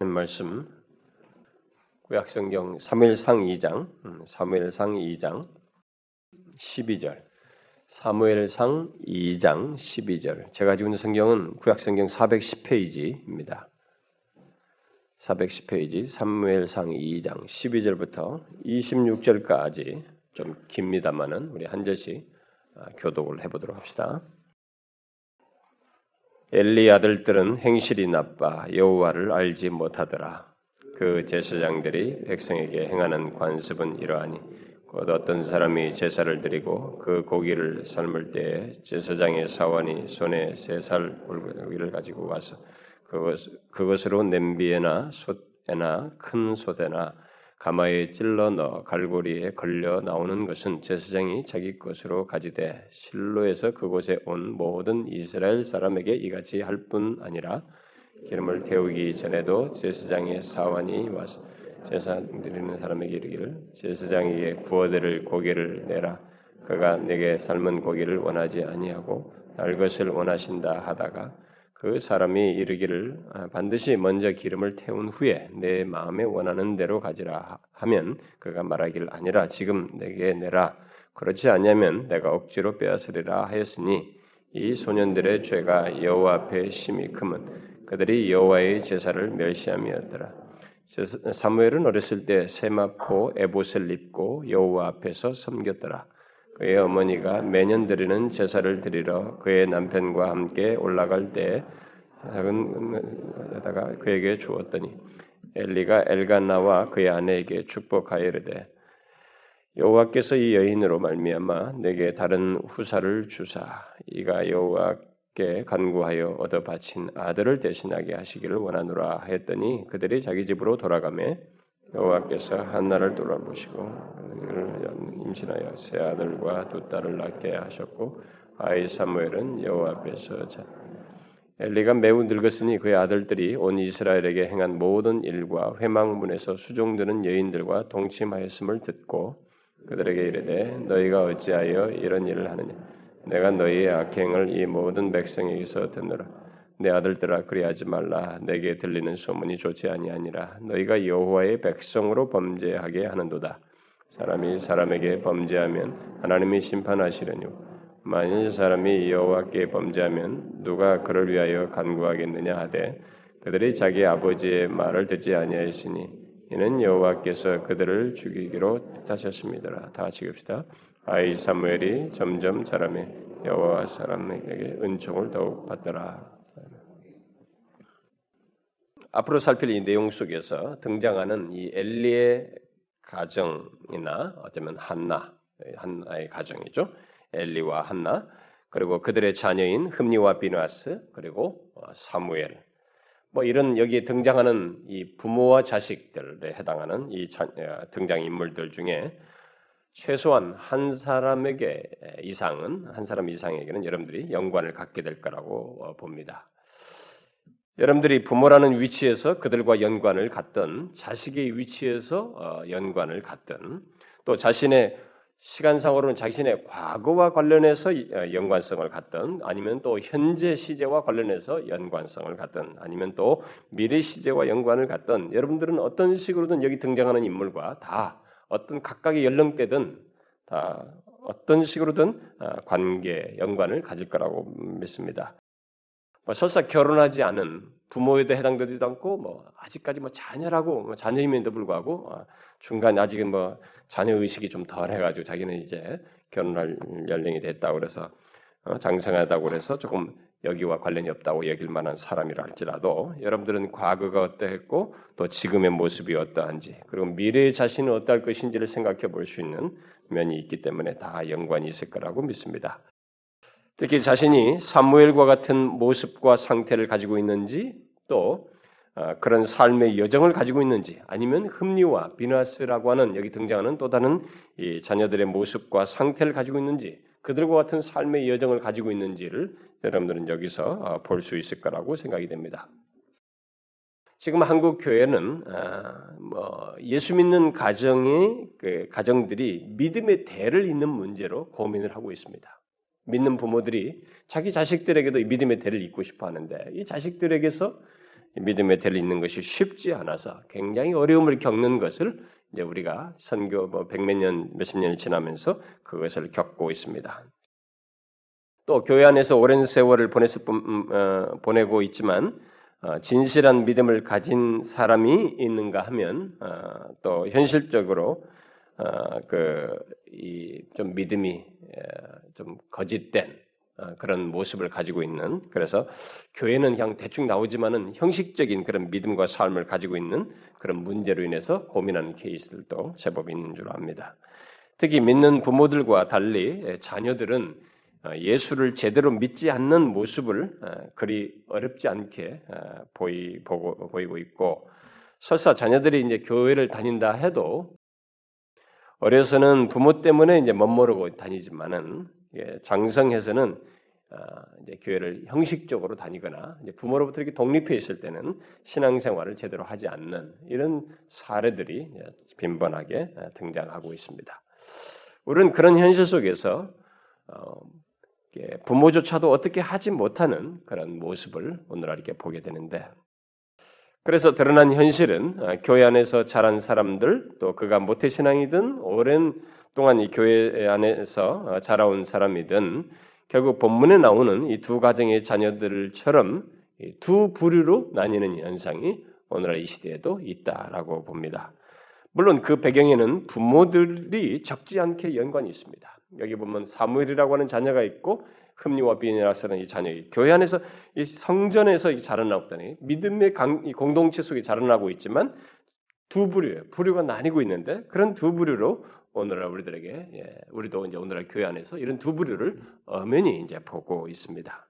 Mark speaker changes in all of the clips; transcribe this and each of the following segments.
Speaker 1: 말씀 구약성경 3일상 2장 음, 사무엘상 2장 12절 사무엘상 2장 12절 제가 가지고 있는 성경은 구약성경 410페이지입니다. 410페이지 사무엘상 2장 12절부터 26절까지 좀 깁니다만은 우리 한 절씩 아, 교독을 해보도록 합시다. 엘리 아들들은 행실이 나빠 여호와를 알지 못하더라. 그 제사장들이 백성에게 행하는 관습은 이러하니 곧 어떤 사람이 제사를 드리고 그 고기를 삶을 때에 제사장의 사원이 손에 세살 고기를 가지고 와서 그것, 그것으로 냄비에나 솥에나 큰 솥에나 가마에 찔러 넣어 갈고리에 걸려 나오는 것은 제사장이 자기 것으로 가지되 실로에서 그곳에 온 모든 이스라엘 사람에게 이같이 할 뿐 아니라 기름을 태우기 전에도 제사장의 사원이 와서 제사 드리는 사람에게 이르기를 제사장에게 구워드릴 고기를 내라. 그가 내게 삶은 고기를 원하지 아니하고 날 것을 원하신다 하다가 그 사람이 이르기를 아, 반드시 먼저 기름을 태운 후에 내 마음에 원하는 대로 가지라 하면 그가 말하기를 아니라 지금 내게 내라 그렇지 않냐면 내가 억지로 빼앗으리라 하였으니 이 소년들의 죄가 여호와 앞에 심히 크면 그들이 여호와의 제사를 멸시함이었더라. 사무엘은 어렸을 때 세마포 에봇을 입고 여호와 앞에서 섬겼더라. 그의 어머니가 매년 드리는 제사를 드리러 그의 남편과 함께 올라갈 때 작은 그에게 주었더니 엘리가 엘간나와 그의 아내에게 축복하여 이르되 여호와께서 이 여인으로 말미암아 내게 다른 후사를 주사 이가 여호와께 간구하여 얻어 바친 아들을 대신하게 하시기를 원하노라 했더니 그들이 자기 집으로 돌아가매 여호와께서 한나를 돌아보시고 임신하여 세 아들과 두 딸을 낳게 하셨고 아이 사무엘은 여호와 앞에서 자 엘리가 매우 늙었으니 그의 아들들이 온 이스라엘에게 행한 모든 일과 회망문에서 수종드는 여인들과 동침하였음을 듣고 그들에게 이르되 너희가 어찌하여 이런 일을 하느냐? 내가 너희의 악행을 이 모든 백성에게서 듣노라 내 아들들아 그리하지 말라 내게 들리는 소문이 좋지 아니하니라 너희가 여호와의 백성으로 범죄하게 하는도다 사람이 사람에게 범죄하면 하나님이 심판하시려니 만일 사람이 여호와께 범죄하면 누가 그를 위하여 간구하겠느냐 하되 그들이 자기 아버지의 말을 듣지 아니하였으니 이는 여호와께서 그들을 죽이기로 뜻하셨습니다. 다 같이 읽읍시다. 아이 사무엘이 점점 자라매 여호와 사람에게 은총을 더욱 받더라. 앞으로 살필 이 내용 속에서 등장하는 이 엘리의 가정이나 어쩌면 한나, 한나의 가정이죠. 엘리와 한나, 그리고 그들의 자녀인 흠니와 비누아스, 그리고 어, 사무엘. 뭐 이런 여기에 등장하는 이 부모와 자식들에 해당하는 이 어, 등장 인물들 중에 최소한 한 사람에게 이상은 한 사람 이상에게는 여러분들이 연관을 갖게 될 거라고 어, 봅니다. 여러분들이 부모라는 위치에서 그들과 연관을 갖든 자식의 위치에서 연관을 갖든 또 자신의 시간상으로는 자신의 과거와 관련해서 어, 연관성을 갖든 아니면 또 현재 시제와 관련해서 연관성을 갖든 아니면 또 미래 시제와 연관을 갖든 여러분들은 어떤 식으로든 여기 등장하는 인물과 다 어떤 각각의 연령대든 다 어떤 식으로든 어, 관계 연관을 가질 거라고 믿습니다. 뭐 설사 결혼하지 않은 부모에도 해당되지도 않고 뭐 아직까지 뭐 자녀라고 뭐 자녀임에도 불구하고 어, 중간 아직은 뭐 자녀 의식이 좀 덜해가지고 자기는 이제 결혼할 연령이 됐다고 그래서 어, 장성하다고 그래서 조금 여기와 관련이 없다고 여길 만한 사람이라 할지라도 여러분들은 과거가 어떠했고 또 지금의 모습이 어떠한지 그리고 미래의 자신은 어떠할 것인지를 생각해 볼 수 있는 면이 있기 때문에 다 연관이 있을 거라고 믿습니다. 특히 자신이 사무엘과 같은 모습과 상태를 가지고 있는지 또 어, 그런 삶의 여정을 가지고 있는지 아니면 흠리와 비나스라고 하는 여기 등장하는 또 다른 이 자녀들의 모습과 상태를 가지고 있는지 그들과 같은 삶의 여정을 가지고 있는지를 여러분들은 여기서 어, 볼수 있을 거라고 생각이 됩니다. 지금 한국 교회는 어, 뭐 예수 믿는 가정이 그 가정들이 믿음의 대를 잇는 문제로 고민을 하고 있습니다. 믿는 부모들이 자기 자식들에게도 믿음의 대를 잇고 싶어 하는데 이 자식들에게서 믿음의 대를 잇는 것이 쉽지 않아서 굉장히 어려움을 겪는 것을 이제 우리가 선교 뭐 백몇 년 몇십 년이 지나면서 그것을 겪고 있습니다. 또 교회 안에서 오랜 세월을 보냈을 뿐, 음, 어, 보내고 있지만 어, 진실한 믿음을 가진 사람이 있는가 하면 어, 또 현실적으로 어, 그이좀 믿음이 좀 거짓된 어, 그런 모습을 가지고 있는 그래서 교회는 그냥 대충 나오지만은 형식적인 그런 믿음과 삶을 가지고 있는 그런 문제로 인해서 고민하는 케이스들도 제법 있는 줄 압니다. 특히 믿는 부모들과 달리 자녀들은 어, 예수를 제대로 믿지 않는 모습을 어, 그리 어렵지 않게 보이, 보고, 보이고 있고 설사 자녀들이 이제 교회를 다닌다 해도 어려서는 부모 때문에 이제 멋모르고 다니지만은 예, 장성해서는 어, 이제 교회를 형식적으로 다니거나 부모로부터 이렇게 독립해 있을 때는 신앙생활을 제대로 하지 않는 이런 사례들이 빈번하게 어, 등장하고 있습니다. 우리는 그런 현실 속에서 어, 부모조차도 어떻게 하지 못하는 그런 모습을 오늘날 이렇게 보게 되는데 그래서 드러난 현실은 교회 안에서 자란 사람들 또 그가 모태 신앙이든 오랜 동안 이 교회 안에서 어, 자라온 사람이든 결국 본문에 나오는 이 두 가정의 자녀들처럼 두 부류로 나뉘는 현상이 오늘날 이 시대에도 있다라고 봅니다. 물론 그 배경에는 부모들이 적지 않게 연관이 있습니다. 여기 보면 사무엘이라고 하는 자녀가 있고 흠리와 비니라스라는 이 자녀이 교회 안에서 이 성전에서 자라나었다니 믿음의 강, 공동체 속에 자라나고 있지만 두 부류예요. 부류가 나뉘고 있는데 그런 두 부류로 오늘날 우리들에게 예, 우리도 이제 오늘날 교회 안에서 이런 두 부류를 엄연히 이제 보고 있습니다.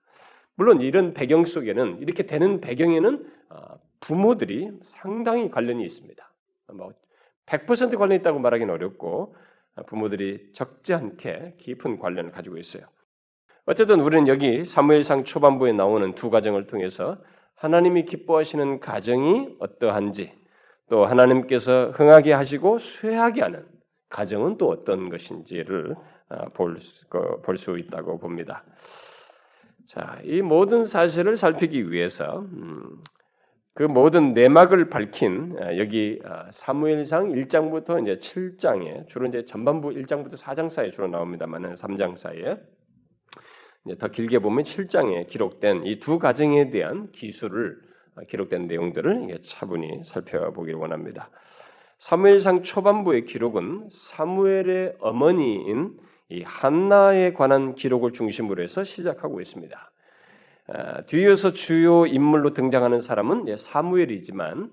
Speaker 1: 물론 이런 배경 속에는 이렇게 되는 배경에는 어, 부모들이 상당히 관련이 있습니다. 뭐100% 관련 있다고 말하기는 어렵고 어, 부모들이 적지 않게 깊은 관련을 가지고 있어요. 어쨌든 우리는 여기 사무엘상 초반부에 나오는 두 가정을 통해서 하나님이 기뻐하시는 가정이 어떠한지 또 하나님께서 흥하게 하시고 쇠하게 하는 가정은 또 어떤 것인지를 아, 볼수 볼 있다고 봅니다. 자, 이 모든 사실을 살피기 위해서 음, 그 모든 내막을 밝힌 아, 여기 아, 사무엘상 1장부터 이제 7장에 주로 이제 전반부 1장부터 4장 사이에 주로 나옵니다만은 3장 사이에 더 길게 보면 7장에 기록된 이 두 가정에 대한 기술을 기록된 내용들을 차분히 살펴보기를 원합니다. 사무엘상 초반부의 기록은 사무엘의 어머니인 이 한나에 관한 기록을 중심으로 해서 시작하고 있습니다. 아, 뒤이어서 주요 인물로 등장하는 사람은 사무엘이지만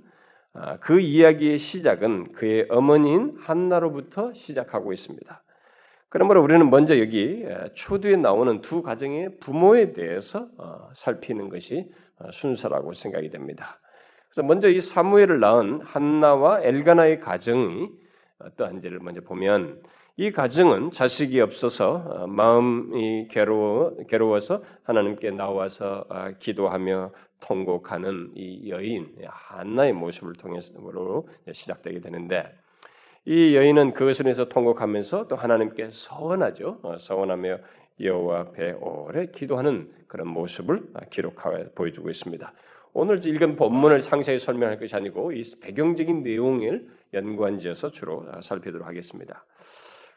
Speaker 1: 아, 그 이야기의 시작은 그의 어머니인 한나로부터 시작하고 있습니다. 그러므로 우리는 먼저 여기 초두에 나오는 두 가정의 부모에 대해서 어, 살피는 것이 어, 순서라고 생각이 됩니다. 그래서 먼저 이 사무엘을 낳은 한나와 엘가나의 가정이 어떠한지를 먼저 보면 이 가정은 자식이 없어서 어, 마음이 괴로워 괴로워서 하나님께 나와서 아, 기도하며 통곡하는 이 여인 한나의 모습을 통해서로 시작되게 되는데 이 여인은 그것을 위해서 통곡하면서 또 하나님께 서원하죠. 어, 서원하며 여호와 앞에 오래 기도하는 그런 모습을 아, 기록하여 보여주고 있습니다. 오늘 읽은 본문을 상세히 설명할 것이 아니고 이 배경적인 내용을 연관지어서 주로 살피도록 하겠습니다.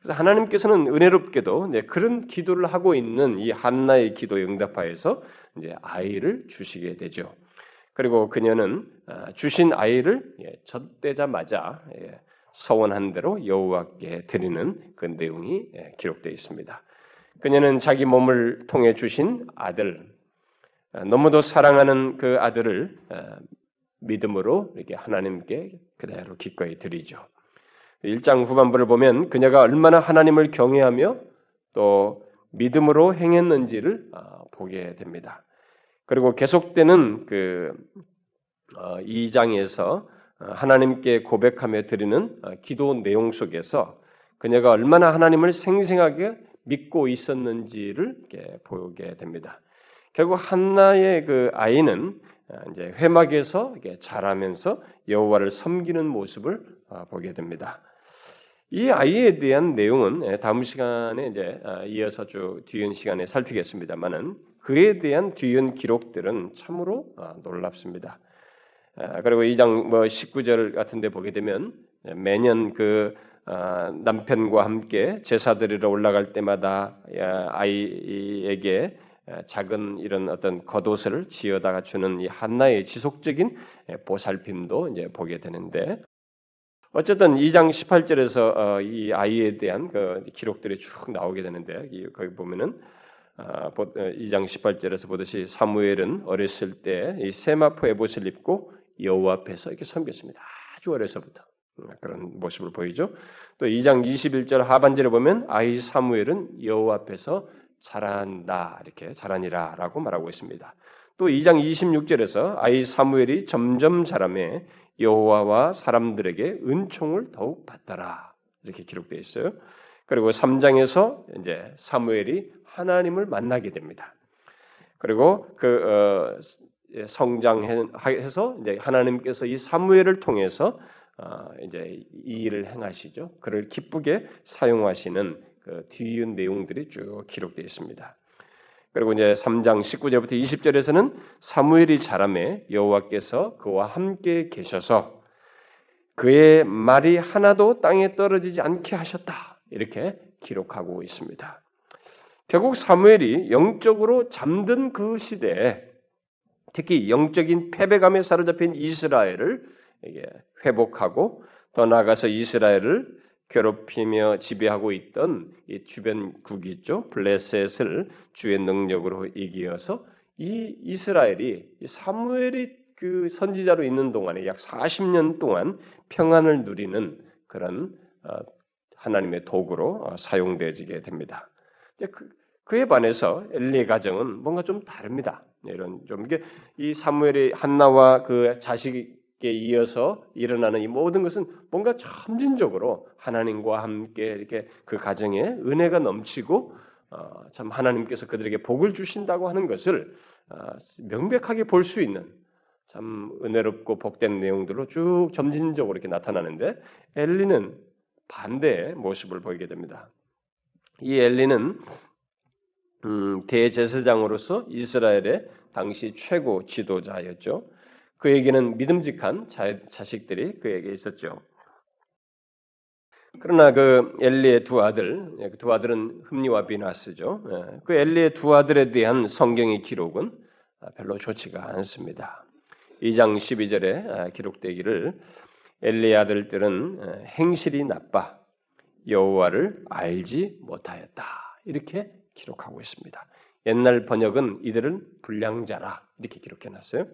Speaker 1: 그래서 하나님께서는 은혜롭게도 그런 기도를 하고 있는 이 한나의 기도 응답하여서 이제 아이를 주시게 되죠. 그리고 그녀는 아, 주신 아이를 예, 젖대자마자 예, 서원한 대로 여호와께 드리는 그 내용이 예, 기록되어 있습니다. 그녀는 자기 몸을 통해 주신 아들 어, 너무도 사랑하는 그 아들을 어, 믿음으로 이렇게 하나님께 그대로 기꺼이 드리죠. 1장 후반부를 보면 그녀가 얼마나 하나님을 경외하며 또 믿음으로 행했는지를 어, 보게 됩니다. 그리고 계속되는 그 2장에서 하나님께 고백하며 드리는 기도 내용 속에서 그녀가 얼마나 하나님을 생생하게 믿고 있었는지를 보게 됩니다. 결국 한나의 그 아이는 아, 이제 회막에서 자라면서 여호와를 섬기는 모습을 아, 보게 됩니다. 이 아이에 대한 내용은 예, 다음 시간에 이제 아, 이어서 쭉 뒤은 시간에 살피겠습니다만은 그에 대한 뒤은 기록들은 참으로 놀랍습니다. 아, 그리고 2장 뭐 19절 같은데 보게 되면 매년 그 아, 남편과 함께 제사 드리러 올라갈 때마다 아이에게 작은 이런 어떤 겉옷을 지어다가 주는 이 한나의 지속적인 보살핌도 이제 보게 되는데 어쨌든 2장 18절에서 어, 이 아이에 대한 그 기록들이 쭉 나오게 되는데 거기 보면은 2장 어, 18절에서 어, 보듯이 사무엘은 어렸을 때 이 세마포 에봇을 입고 여호와 앞에서 이렇게 섬겼습니다. 아주 어려서부터 음, 그런 모습을 보이죠. 또 2장 21절 하반절에 보면 아이 사무엘은 여호와 앞에서 자란다 이렇게 자라니라라고 말하고 있습니다. 또 2장 26절에서 아이 사무엘이 점점 자라매 여호와와 사람들에게 은총을 더욱 받더라 이렇게 기록되어 있어요. 그리고 3장에서 이제 사무엘이 하나님을 만나게 됩니다. 그리고 그 어, 성장해서 이제 하나님께서 이 사무엘을 통해서 어, 이제 이 일을 행하시죠. 그를 기쁘게 사용하시는 그 뒤이은 내용들이 쭉 기록되어 있습니다. 그리고 이제 3장 19절부터 20절에서는 사무엘이 자라매 여호와께서 그와 함께 계셔서 그의 말이 하나도 땅에 떨어지지 않게 하셨다. 이렇게 기록하고 있습니다. 결국 사무엘이 영적으로 잠든 그 시대에 특히 영적인 패배감에 사로잡힌 이스라엘을 회복하고 더 나아가서 이스라엘을 괴롭히며 지배하고 있던 이 주변국이 있죠. 블레셋을 주의 능력으로 이기어서 이 이스라엘이 사무엘이 그 선지자로 있는 동안에 약 40년 동안 평안을 누리는 그런 어, 하나님의 도구로 어, 사용되어지게 됩니다. 그, 그에 반해서 엘리의 가정은 뭔가 좀 다릅니다. 이런 좀 이게 이 사무엘의 한나와 그 자식 에 이어서 일어나는 이 모든 것은 뭔가 점진적으로 하나님과 함께 이렇게 그 가정에 은혜가 넘치고 어, 참 하나님께서 그들에게 복을 주신다고 하는 것을 어, 명백하게 볼 수 있는 참 은혜롭고 복된 내용들로 쭉 점진적으로 이렇게 나타나는데 엘리는 반대의 모습을 보이게 됩니다. 이 엘리는 음, 대제사장으로서 이스라엘의 당시 최고 지도자였죠. 그에게는 믿음직한 자, 자식들이 그에게 있었죠. 그러나 그 엘리의 두 아들, 예, 그두 아들은 흠니와 비나스죠. 예, 그 엘리의 두 아들에 대한 성경의 기록은 별로 좋지가 않습니다. 2장 12절에 기록되기를 엘리의 아들들은 행실이 나빠 여호와를 알지 못하였다. 이렇게 기록하고 있습니다. 옛날 번역은 이들은 불량자라 이렇게 기록해 놨어요.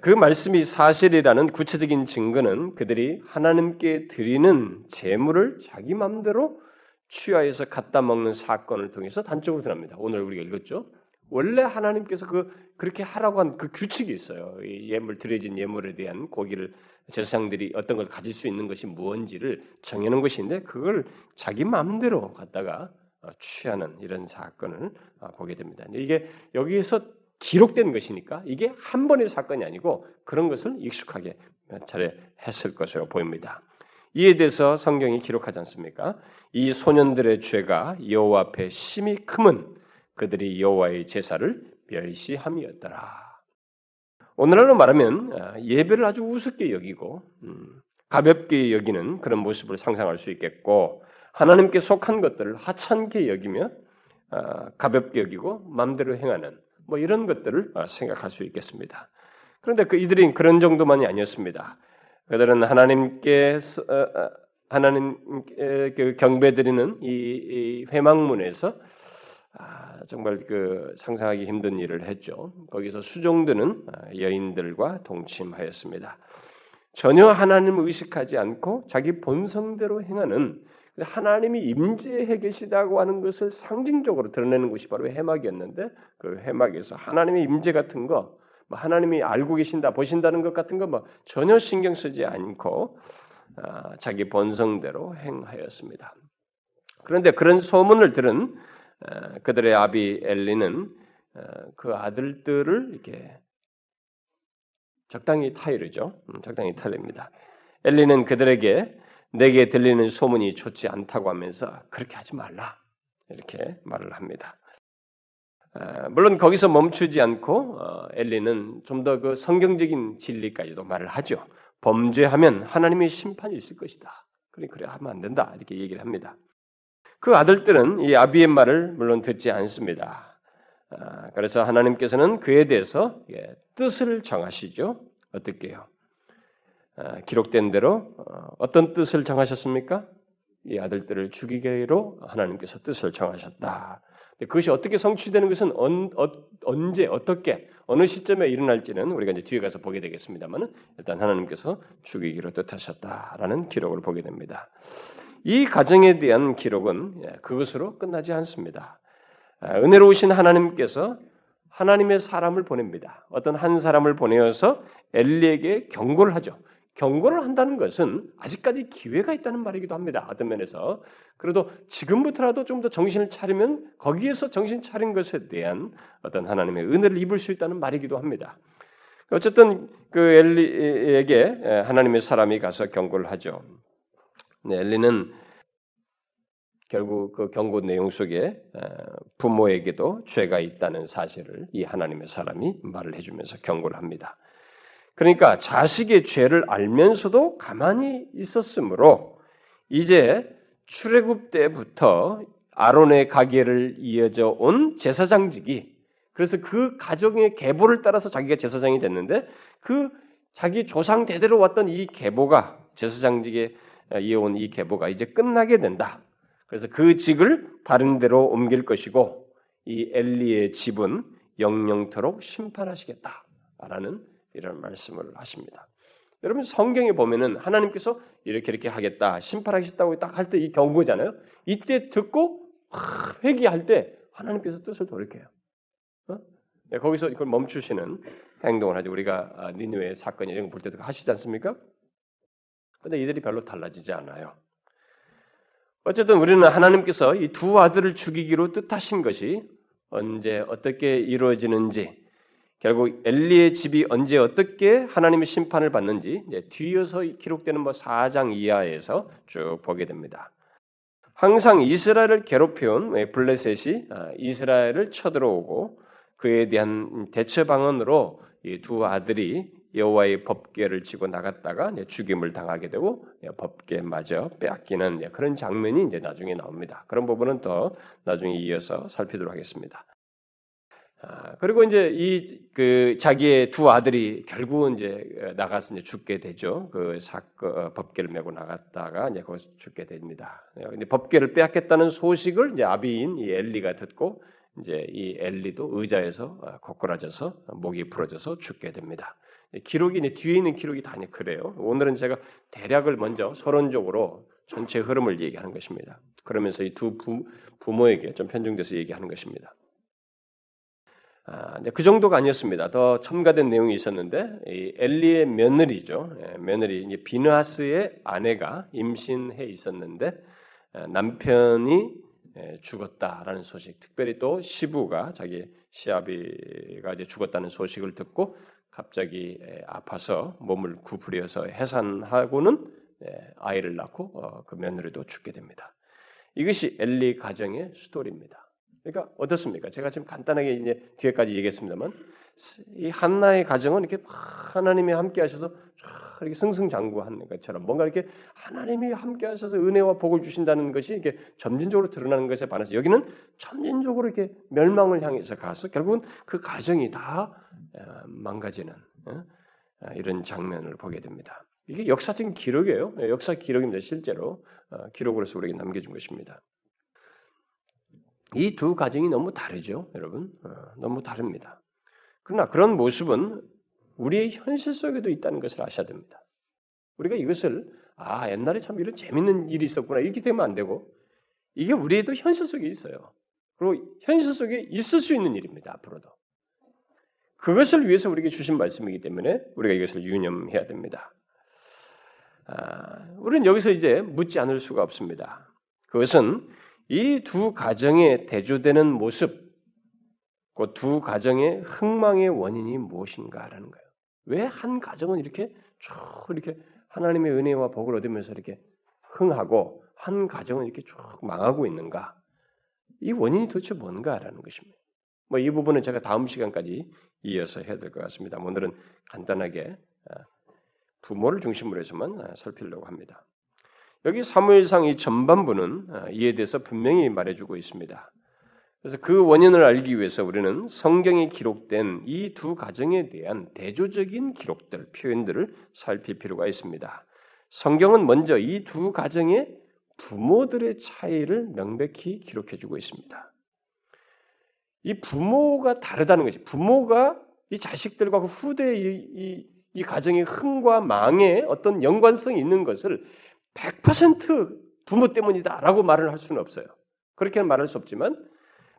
Speaker 1: 그 말씀이 사실이라는 구체적인 증거는 그들이 하나님께 드리는 제물을 자기 마음대로 취하여서 갖다 먹는 사건을 통해서 단적으로 드러납니다. 오늘 우리가 읽었죠. 원래 하나님께서 그 그렇게 하라고 한 그 규칙이 있어요. 예물 드려진 예물에 대한 고기를 제사장들이 어떤 걸 가질 수 있는 것이 무언지를 정해놓은 것인데 그걸 자기 마음대로 갖다가 취하는 이런 사건을 보게 됩니다. 이게 여기에서 기록된 것이니까 이게 한 번의 사건이 아니고 그런 것을 익숙하게 차례 했을 것으로 보입니다. 이에 대해서 성경이 기록하지 않습니까? 이 소년들의 죄가 여호와 앞에 심히 크면 그들이 여호와의 제사를 멸시함이었더라. 오늘날로 말하면 아, 예배를 아주 우습게 여기고 음, 가볍게 여기는 그런 모습을 상상할 수 있겠고 하나님께 속한 것들을 하찮게 여기며 아, 가볍게 여기고 마음대로 행하는 뭐 이런 것들을 어, 생각할 수 있겠습니다. 그런데 그 이들이 그런 정도만이 아니었습니다. 그들은 하나님께 어, 어, 하나님 그 경배드리는 이 회망문에서 아, 정말 그 상상하기 힘든 일을 했죠. 거기서 수종드는 여인들과 동침하였습니다. 전혀 하나님을 의식하지 않고 자기 본성대로 행하는 하나님이 임재해 계시다고 하는 것을 상징적으로 드러내는 것이 바로 해막이었는데 그 해막에서 하나님의 임재 같은 거, 뭐 하나님이 알고 계신다, 보신다는 것 같은 거뭐 전혀 신경 쓰지 않고 아, 자기 본성대로 행하였습니다. 그런데 그런 소문을 들은 아, 그들의 아비 엘리는 아, 그 아들들을 이렇게 적당히 타이르죠. 음, 적당히 타입니다. 엘리는 그들에게 내게 들리는 소문이 좋지 않다고 하면서 그렇게 하지 말라 이렇게 말을 합니다. 아, 물론 거기서 멈추지 않고 어, 엘리는 좀 더 그 성경적인 진리까지도 말을 하죠. 범죄하면 하나님의 심판이 있을 것이다. 그래 그래 하면 안 된다 이렇게 얘기를 합니다. 그 아들들은 이 아비의 말을 물론 듣지 않습니다. 아, 그래서 하나님께서는 그에 대해서 예, 뜻을 정하시죠. 어떻게요? 아, 기록된 대로 어, 어떤 뜻을 정하셨습니까? 이 아들들을 죽이기로 하나님께서 뜻을 정하셨다. 그것이 어떻게 성취되는 것은 언, 어, 제 어떻게 어느 시점에 일어날지는 우리가 이제 뒤에 가서 보게 되겠습니다만은 일단 하나님께서 죽이기로 뜻하셨다라는 기록을 보게 됩니다. 이 가정에 대한 기록은 예, 그것으로 끝나지 않습니다. 아, 은혜로우신 하나님께서 하나님의 사람을 보냅니다. 어떤 한 사람을 보내어서 엘리에게 경고를 하죠. 경고를 한다는 것은 아직까지 기회가 있다는 말이기도 합니다. 어떤 면에서 그래도 지금부터라도 좀 더 정신을 차리면 거기에서 정신 차린 것에 대한 어떤 하나님의 은혜를 입을 수 있다는 말이기도 합니다. 어쨌든 그 엘리에게 하나님의 사람이 가서 경고를 하죠. 네, 엘리는 결국 그 경고 내용 속에 부모에게도 죄가 있다는 사실을 이 하나님의 사람이 말을 해주면서 경고를 합니다. 그러니까 자식의 죄를 알면서도 가만히 있었으므로 이제 출애굽 때부터 아론의 가계를 이어져 온 제사장직이 그래서 그 가족의 계보를 따라서 자기가 제사장이 됐는데 그 자기 조상 대대로 왔던 이 계보가 제사장직에 이어온 이 계보가 이제 끝나게 된다. 그래서 그 직을 다른 데로 옮길 것이고 이 엘리의 집은 영영토록 심판하시겠다라는 이런 말씀을 하십니다. 여러분 성경에 보면은 하나님께서 이렇게 이렇게 하겠다 심판하겠다고 딱 할 때 이 경고잖아요. 이때 듣고 회개할 때 하나님께서 뜻을 돌이켜요. 어? 네, 거기서 이걸 멈추시는 행동을 하죠. 우리가 아, 니누의 사건 이런 거 볼 때도 하시지 않습니까? 근데 이들이 별로 달라지지 않아요. 어쨌든 우리는 하나님께서 이 두 아들을 죽이기로 뜻하신 것이 언제 어떻게 이루어지는지 결국 엘리의 집이 언제 어떻게 하나님의 심판을 받는지 뒤에서 기록되는 뭐 4장 이하에서 쭉 보게 됩니다. 항상 이스라엘을 괴롭혀온 블레셋이 아, 이스라엘을 쳐들어오고 그에 대한 대처 방안으로 두 아들이 여호와의 법궤를 지고 나갔다가 죽임을 당하게 되고 법궤마저 빼앗기는 그런 장면이 이제 나중에 나옵니다. 그런 부분은 더 나중에 이어서 살피도록 하겠습니다. 아, 그리고 이제 이 그 자기의 두 아들이 결국은 이제 나가서 이제 죽게 되죠. 그 사건 어, 법계를 메고 나갔다가 이제 거기서 죽게 됩니다. 근데 법계를 빼앗겠다는 소식을 이제 아비인 이 엘리가 듣고 이제 이 엘리도 의자에서 어, 거꾸라져서 목이 부러져서 죽게 됩니다. 기록이 이제 뒤에 있는 기록이 다 그래요. 오늘은 제가 대략을 먼저 서론적으로 전체 흐름을 얘기하는 것입니다. 그러면서 이 두 부모에게 좀 편중돼서 얘기하는 것입니다. 아, 그 정도가 아니었습니다. 더 첨가된 내용이 있었는데 엘리의 며느리죠. 예, 며느리 비느하스의 아내가 임신해 있었는데 아, 남편이 예, 죽었다라는 소식. 특별히 또 시부가 자기 시아비가 이제 죽었다는 소식을 듣고 갑자기 예, 아파서 몸을 구부려서 해산하고는 아이를 낳고 어, 그 며느리도 죽게 됩니다. 이것이 엘리 가정의 스토리입니다. 그러니까 어떻습니까? 제가 지금 간단하게 이제 뒤에까지 얘기했습니다만 이 한나의 가정은 이렇게 하나님이 함께 하셔서 이렇게 승승장구하는 것처럼 뭔가 이렇게 하나님이 함께 하셔서 은혜와 복을 주신다는 것이 이게 점진적으로 드러나는 것에 반해서 여기는 점진적으로 이렇게 멸망을 향해서 가서 결국은 그 가정이 다 어, 망가지는 어? 아, 이런 장면을 보게 됩니다. 이게 역사적인 기록이에요. 역사 기록입니다. 실제로 어, 기록으로서 우리에게 남겨준 것입니다. 이 두 가정이 너무 다르죠, 여러분. 어, 너무 다릅니다. 그러나 그런 모습은 우리의 현실 속에도 있다는 것을 아셔야 됩니다. 우리가 이것을 아 옛날에 참 이런 재밌는 일이 있었구나 이렇게 되면 안 되고 이게 우리에도 현실 속에 있어요. 그리고 현실 속에 있을 수 있는 일입니다. 앞으로도 그것을 위해서 우리에게 주신 말씀이기 때문에 우리가 이것을 유념해야 됩니다. 아, 우리는 여기서 이제 묻지 않을 수가 없습니다. 그것은 이 두 가정에 대조되는 모습, 그 두 가정의 흥망의 원인이 무엇인가라는 거예요. 왜 한 가정은 이렇게 쭉 이렇게 하나님의 은혜와 복을 얻으면서 이렇게 흥하고 한 가정은 이렇게 쭉 망하고 있는가? 이 원인이 도대체 뭔가라는 것입니다. 뭐 이 부분은 제가 다음 시간까지 이어서 해야 될 것 같습니다. 오늘은 간단하게 아, 부모를 중심으로 해서만 아, 살피려고 합니다. 여기 사무엘상 이 전반부는 아, 이에 대해서 분명히 말해주고 있습니다. 그래서 그 원인을 알기 위해서 우리는 성경에 기록된 이 두 가정에 대한 대조적인 기록들, 표현들을 살필 필요가 있습니다. 성경은 먼저 이 두 가정의 부모들의 차이를 명백히 기록해주고 있습니다. 이 부모가 다르다는 것이 부모가 이 자식들과 그 후대의 이, 이, 이 가정의 흥과 망에 어떤 연관성이 있는 것을 100% 부모 때문이다라고 말을 할 수는 없어요. 그렇게는 말할 수 없지만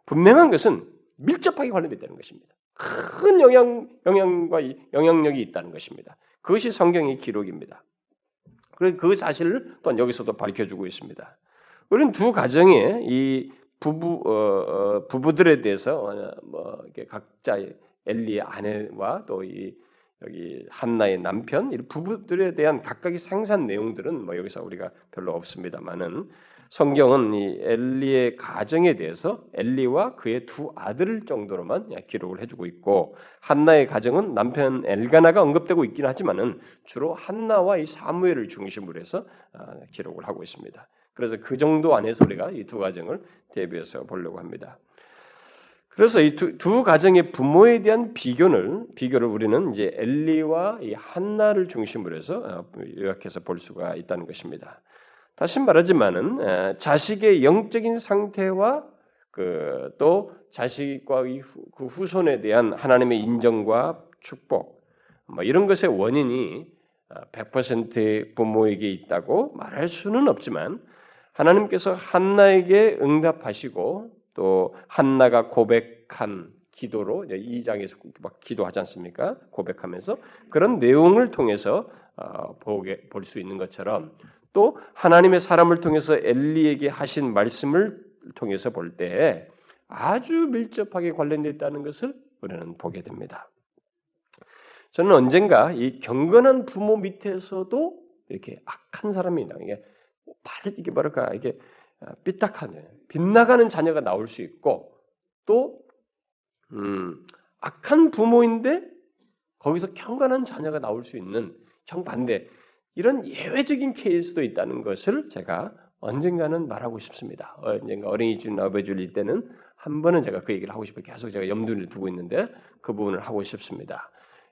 Speaker 1: 분명한 것은 밀접하게 관련되다는 것입니다. 큰 영향, 영향과 영향력이 있다는 것입니다. 그것이 성경의 기록입니다. 그리고 그 사실을 또한 여기서도 밝혀주고 있습니다. 우리는 두 가정의 이 부부 어, 어, 부부들에 대해서 어, 뭐 이렇게 각자 엘리의 아내와 또 이 여기 한나의 남편 이 부부들에 대한 각각의 생산 내용들은 뭐 여기서 우리가 별로 없습니다만은 성경은 이 엘리의 가정에 대해서 엘리와 그의 두 아들 정도로만 기록을 해주고 있고 한나의 가정은 남편 엘가나가 언급되고 있긴 하지만은 주로 한나와 이 사무엘을 중심으로 해서 아, 기록을 하고 있습니다. 그래서 그 정도 안에서 우리가 이 두 가정을 대비해서 보려고 합니다. 그래서 이 두 가정의 부모에 대한 비교를 비교를 우리는 이제 엘리와 이 한나를 중심으로 해서 어, 요약해서 볼 수가 있다는 것입니다. 다시 말하지만은 자식의 영적인 상태와 그 또 자식과 그 후손에 대한 하나님의 인정과 축복 뭐 이런 것의 원인이 100% 어, 부모에게 있다고 말할 수는 없지만 하나님께서 한나에게 응답하시고 또 한나가 고백한 기도로 이 장에서 막 기도하지 않습니까? 고백하면서 그런 내용을 통해서 어, 보게 볼 수 있는 것처럼 또 하나님의 사람을 통해서 엘리에게 하신 말씀을 통해서 볼 때 아주 밀접하게 관련되어 있다는 것을 우리는 보게 됩니다. 저는 언젠가 이 경건한 부모 밑에서도 이렇게 악한 사람이 나 이게 바로 이게 뭐랄까 이게 삐딱한 빗나가는 자녀가 나올 수 있고 또 음, 악한 부모인데 거기서 경건한 자녀가 나올 수 있는 정반대 이런 예외적인 케이스도 있다는 것을 제가 언젠가는 말하고 싶습니다. 언젠가 어린이집 아버지일 때는 한 번은 제가 그 얘기를 하고 싶어요. 계속 제가 염두를 두고 있는데 그 부분을 하고 싶습니다.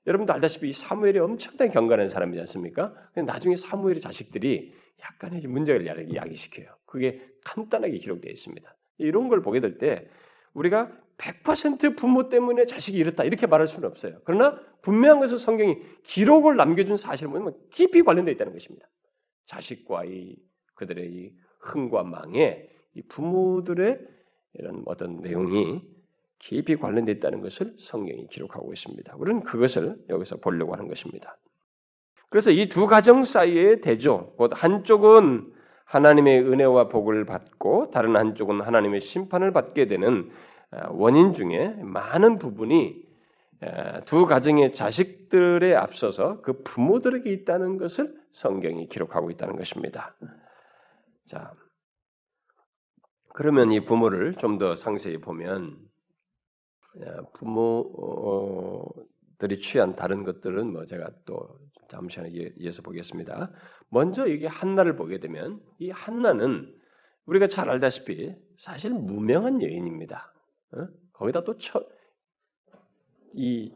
Speaker 1: 여러분도 알다시피 사무엘이 엄청나게 경건한 사람이지 않습니까? 나중에 사무엘의 자식들이 약간의 문제를 야기시켜요. 그게 간단하게 기록되어 있습니다. 이런 걸 보게 될 때 우리가 100% 부모 때문에 자식이 이렇다 이렇게 말할 수는 없어요. 그러나 분명한 것은 성경이 기록을 남겨준 사실을 보면 깊이 관련되어 있다는 것입니다. 자식과 이 그들의 이 흥과 망에 이 부모들의 이런 어떤 내용이 깊이 관련되어 있다는 것을 성경이 기록하고 있습니다. 우리는 그것을 여기서 보려고 하는 것입니다. 그래서 이 두 가정 사이의 대조, 곧 한쪽은 하나님의 은혜와 복을 받고 다른 한쪽은 하나님의 심판을 받게 되는 아, 원인 중에 많은 부분이 아, 두 가정의 자식들에 앞서서 그 부모들에게 있다는 것을 성경이 기록하고 있다는 것입니다. 자, 그러면 이 부모를 좀 더 상세히 보면 아, 부모들이 취한 다른 것들은 뭐 제가 또 잠시 이어서 보겠습니다. 먼저 이게 한나를 보게 되면 이 한나는 우리가 잘 알다시피 사실 무명한 여인입니다. 어? 거기다 또 이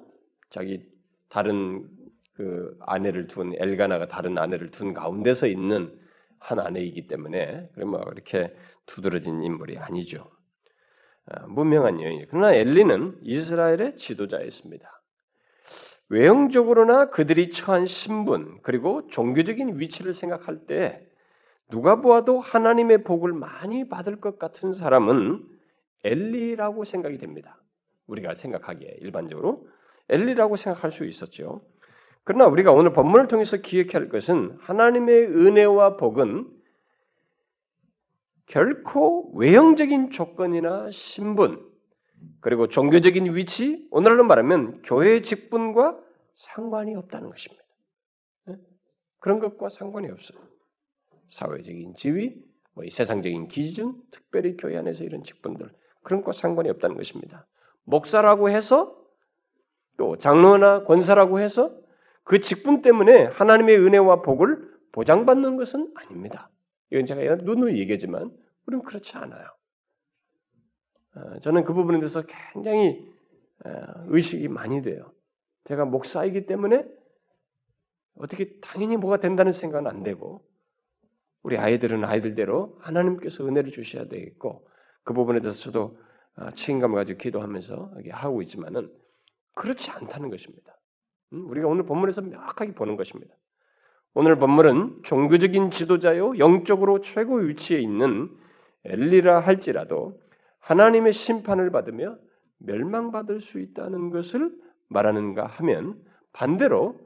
Speaker 1: 자기 다른 그 아내를 둔 엘가나가 다른 아내를 둔 가운데서 있는 한 아내이기 때문에 그러면 뭐 이렇게 두드러진 인물이 아니죠. 아, 무명한 여인. 그러나 엘리는 이스라엘의 지도자였습니다. 외형적으로나 그들이 처한 신분 그리고 종교적인 위치를 생각할 때 누가 보아도 하나님의 복을 많이 받을 것 같은 사람은 엘리라고 생각이 됩니다. 우리가 생각하기에 일반적으로 엘리라고 생각할 수 있었죠. 그러나 우리가 오늘 본문을 통해서 기억해야 할 것은 하나님의 은혜와 복은 결코 외형적인 조건이나 신분 그리고 종교적인 위치, 오늘날로 말하면 교회 직분과 상관이 없다는 것입니다. 네? 그런 것과 상관이 없어요. 사회적인 지위, 뭐 세상적인 기준, 특별히 교회 안에서 이런 직분들 그런 것과 상관이 없다는 것입니다. 목사라고 해서 또 장로나 권사라고 해서 그 직분 때문에 하나님의 은혜와 복을 보장받는 것은 아닙니다. 이건 제가 누누이 얘기하지만 우리는 그렇지 않아요. 어, 저는 그 부분에 대해서 굉장히 어, 의식이 많이 돼요. 제가 목사이기 때문에 어떻게 당연히 뭐가 된다는 생각은 안 되고 우리 아이들은 아이들대로 하나님께서 은혜를 주셔야 되겠고 그 부분에 대해서 저도 어, 책임감을 가지고 기도하면서 하고 있지만은 그렇지 않다는 것입니다. 음, 우리가 오늘 본문에서 명확하게 보는 것입니다. 오늘 본문은 종교적인 지도자요 영적으로 최고 위치에 있는 엘리라 할지라도 하나님의 심판을 받으며 멸망받을 수 있다는 것을 말하는가 하면 반대로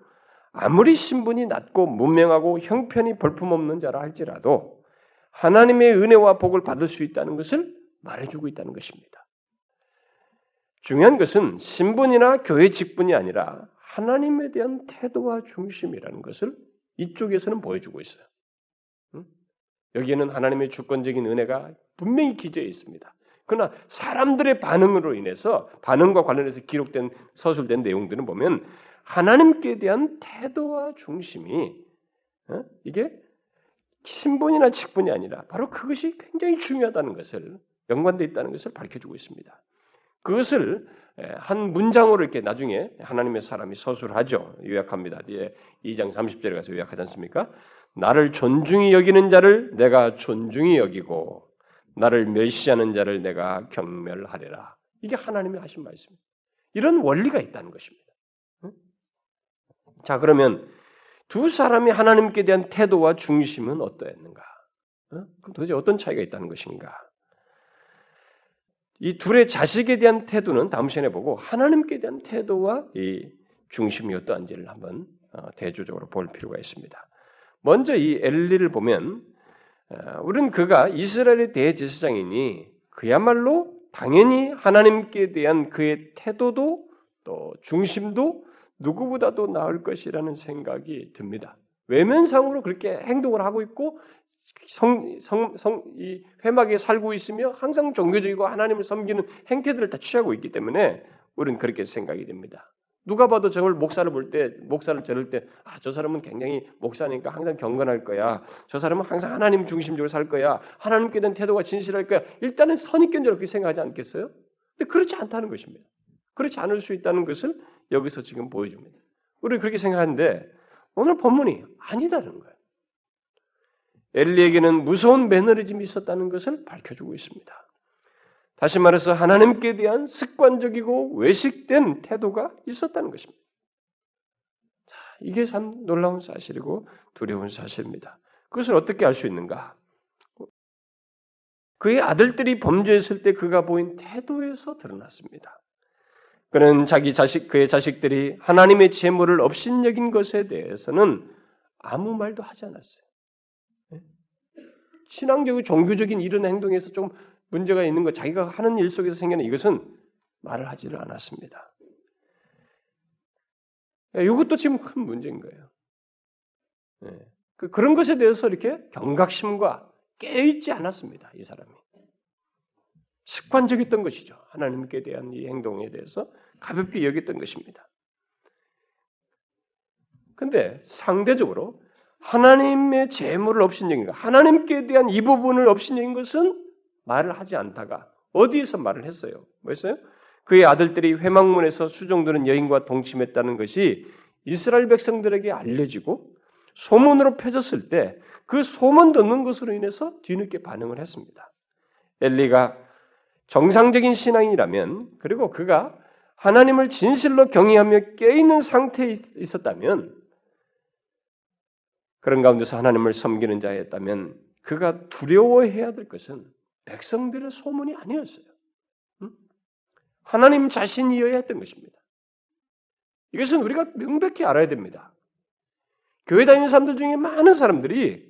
Speaker 1: 아무리 신분이 낮고 문명하고 형편이 볼품없는 자라 할지라도 하나님의 은혜와 복을 받을 수 있다는 것을 말해주고 있다는 것입니다. 중요한 것은 신분이나 교회 직분이 아니라 하나님에 대한 태도와 중심이라는 것을 이쪽에서는 보여주고 있어요. 여기에는 하나님의 주권적인 은혜가 분명히 기재해 있습니다. 그러나 사람들의 반응으로 인해서 반응과 관련해서 기록된 서술된 내용들은 보면 하나님께 대한 태도와 중심이 어? 이게 신분이나 직분이 아니라 바로 그것이 굉장히 중요하다는 것을 연관되어 있다는 것을 밝혀주고 있습니다. 그것을 한 문장으로 이렇게 나중에 하나님의 사람이 서술하죠. 요약합니다. 뒤에 2장 30절에 가서 요약하지 않습니까? 나를 존중히 여기는 자를 내가 존중히 여기고 나를 멸시하는 자를 내가 경멸하리라. 이게 하나님이 하신 말씀입니다. 이런 원리가 있다는 것입니다. 자, 그러면 두 사람이 하나님께 대한 태도와 중심은 어떠했는가? 그럼 도대체 어떤 차이가 있다는 것인가? 이 둘의 자식에 대한 태도는 다음 시간에 보고 하나님께 대한 태도와 이 중심이 어떠한지를 한번 어, 대조적으로 볼 필요가 있습니다. 먼저 이 엘리를 보면 어, 우리는 그가 이스라엘의 대제사장이니 그야말로 당연히 하나님께 대한 그의 태도도 또 중심도 누구보다도 나을 것이라는 생각이 듭니다. 외면상으로 그렇게 행동을 하고 있고 성, 성, 성, 이 회막에 살고 있으며 항상 종교적이고 하나님을 섬기는 행태들을 다 취하고 있기 때문에 우리는 그렇게 생각이 됩니다. 누가 봐도 저걸 목사를 볼 때, 목사를 저럴 때, 아, 저 사람은 굉장히 목사니까 항상 경건할 거야. 저 사람은 항상 하나님 중심적으로 살 거야. 하나님께 대한 태도가 진실할 거야. 일단은 선입견적으로 그렇게 생각하지 않겠어요? 근데 그렇지 않다는 것입니다. 그렇지 않을 수 있다는 것을 여기서 지금 보여줍니다. 우리는 그렇게 생각하는데 오늘 본문이 아니다는 거예요. 엘리에게는 무서운 매너리즘이 있었다는 것을 밝혀주고 있습니다. 다시 말해서 하나님께 대한 습관적이고 외식된 태도가 있었다는 것입니다. 자, 이게 참 놀라운 사실이고 두려운 사실입니다. 그것을 어떻게 알 수 있는가? 그의 아들들이 범죄했을 때 그가 보인 태도에서 드러났습니다. 그는 자기 자식, 그의 자식들이 하나님의 재물을 업신여긴 것에 대해서는 아무 말도 하지 않았어요. 네? 신앙적이고 종교적인 이런 행동에서 좀 문제가 있는 것, 자기가 하는 일 속에서 생기는 이것은 말을 하지를 않았습니다. 이것도 지금 큰 문제인 거예요. 네. 그, 그런 것에 대해서 이렇게 경각심과 깨어있지 않았습니다. 이 사람이. 습관적이었던 것이죠. 하나님께 대한 이 행동에 대해서 가볍게 여겼던 것입니다. 근데 상대적으로 하나님의 재물을 업신여긴 것, 하나님께 대한 이 부분을 업신여긴 것은 말을 하지 않다가 어디에서 말을 했어요? 뭐였어요? 그의 아들들이 회막문에서 수종드는 여인과 동침했다는 것이 이스라엘 백성들에게 알려지고 소문으로 펴졌을 때 그 소문 듣는 것으로 인해서 뒤늦게 반응을 했습니다. 엘리가 정상적인 신앙이라면 그리고 그가 하나님을 진실로 경외하며 깨있는 상태에 있었다면 그런 가운데서 하나님을 섬기는 자였다면 그가 두려워해야 될 것은 백성들의 소문이 아니었어요. 하나님 자신이어야 했던 것입니다. 이것은 우리가 명백히 알아야 됩니다. 교회 다니는 사람들 중에 많은 사람들이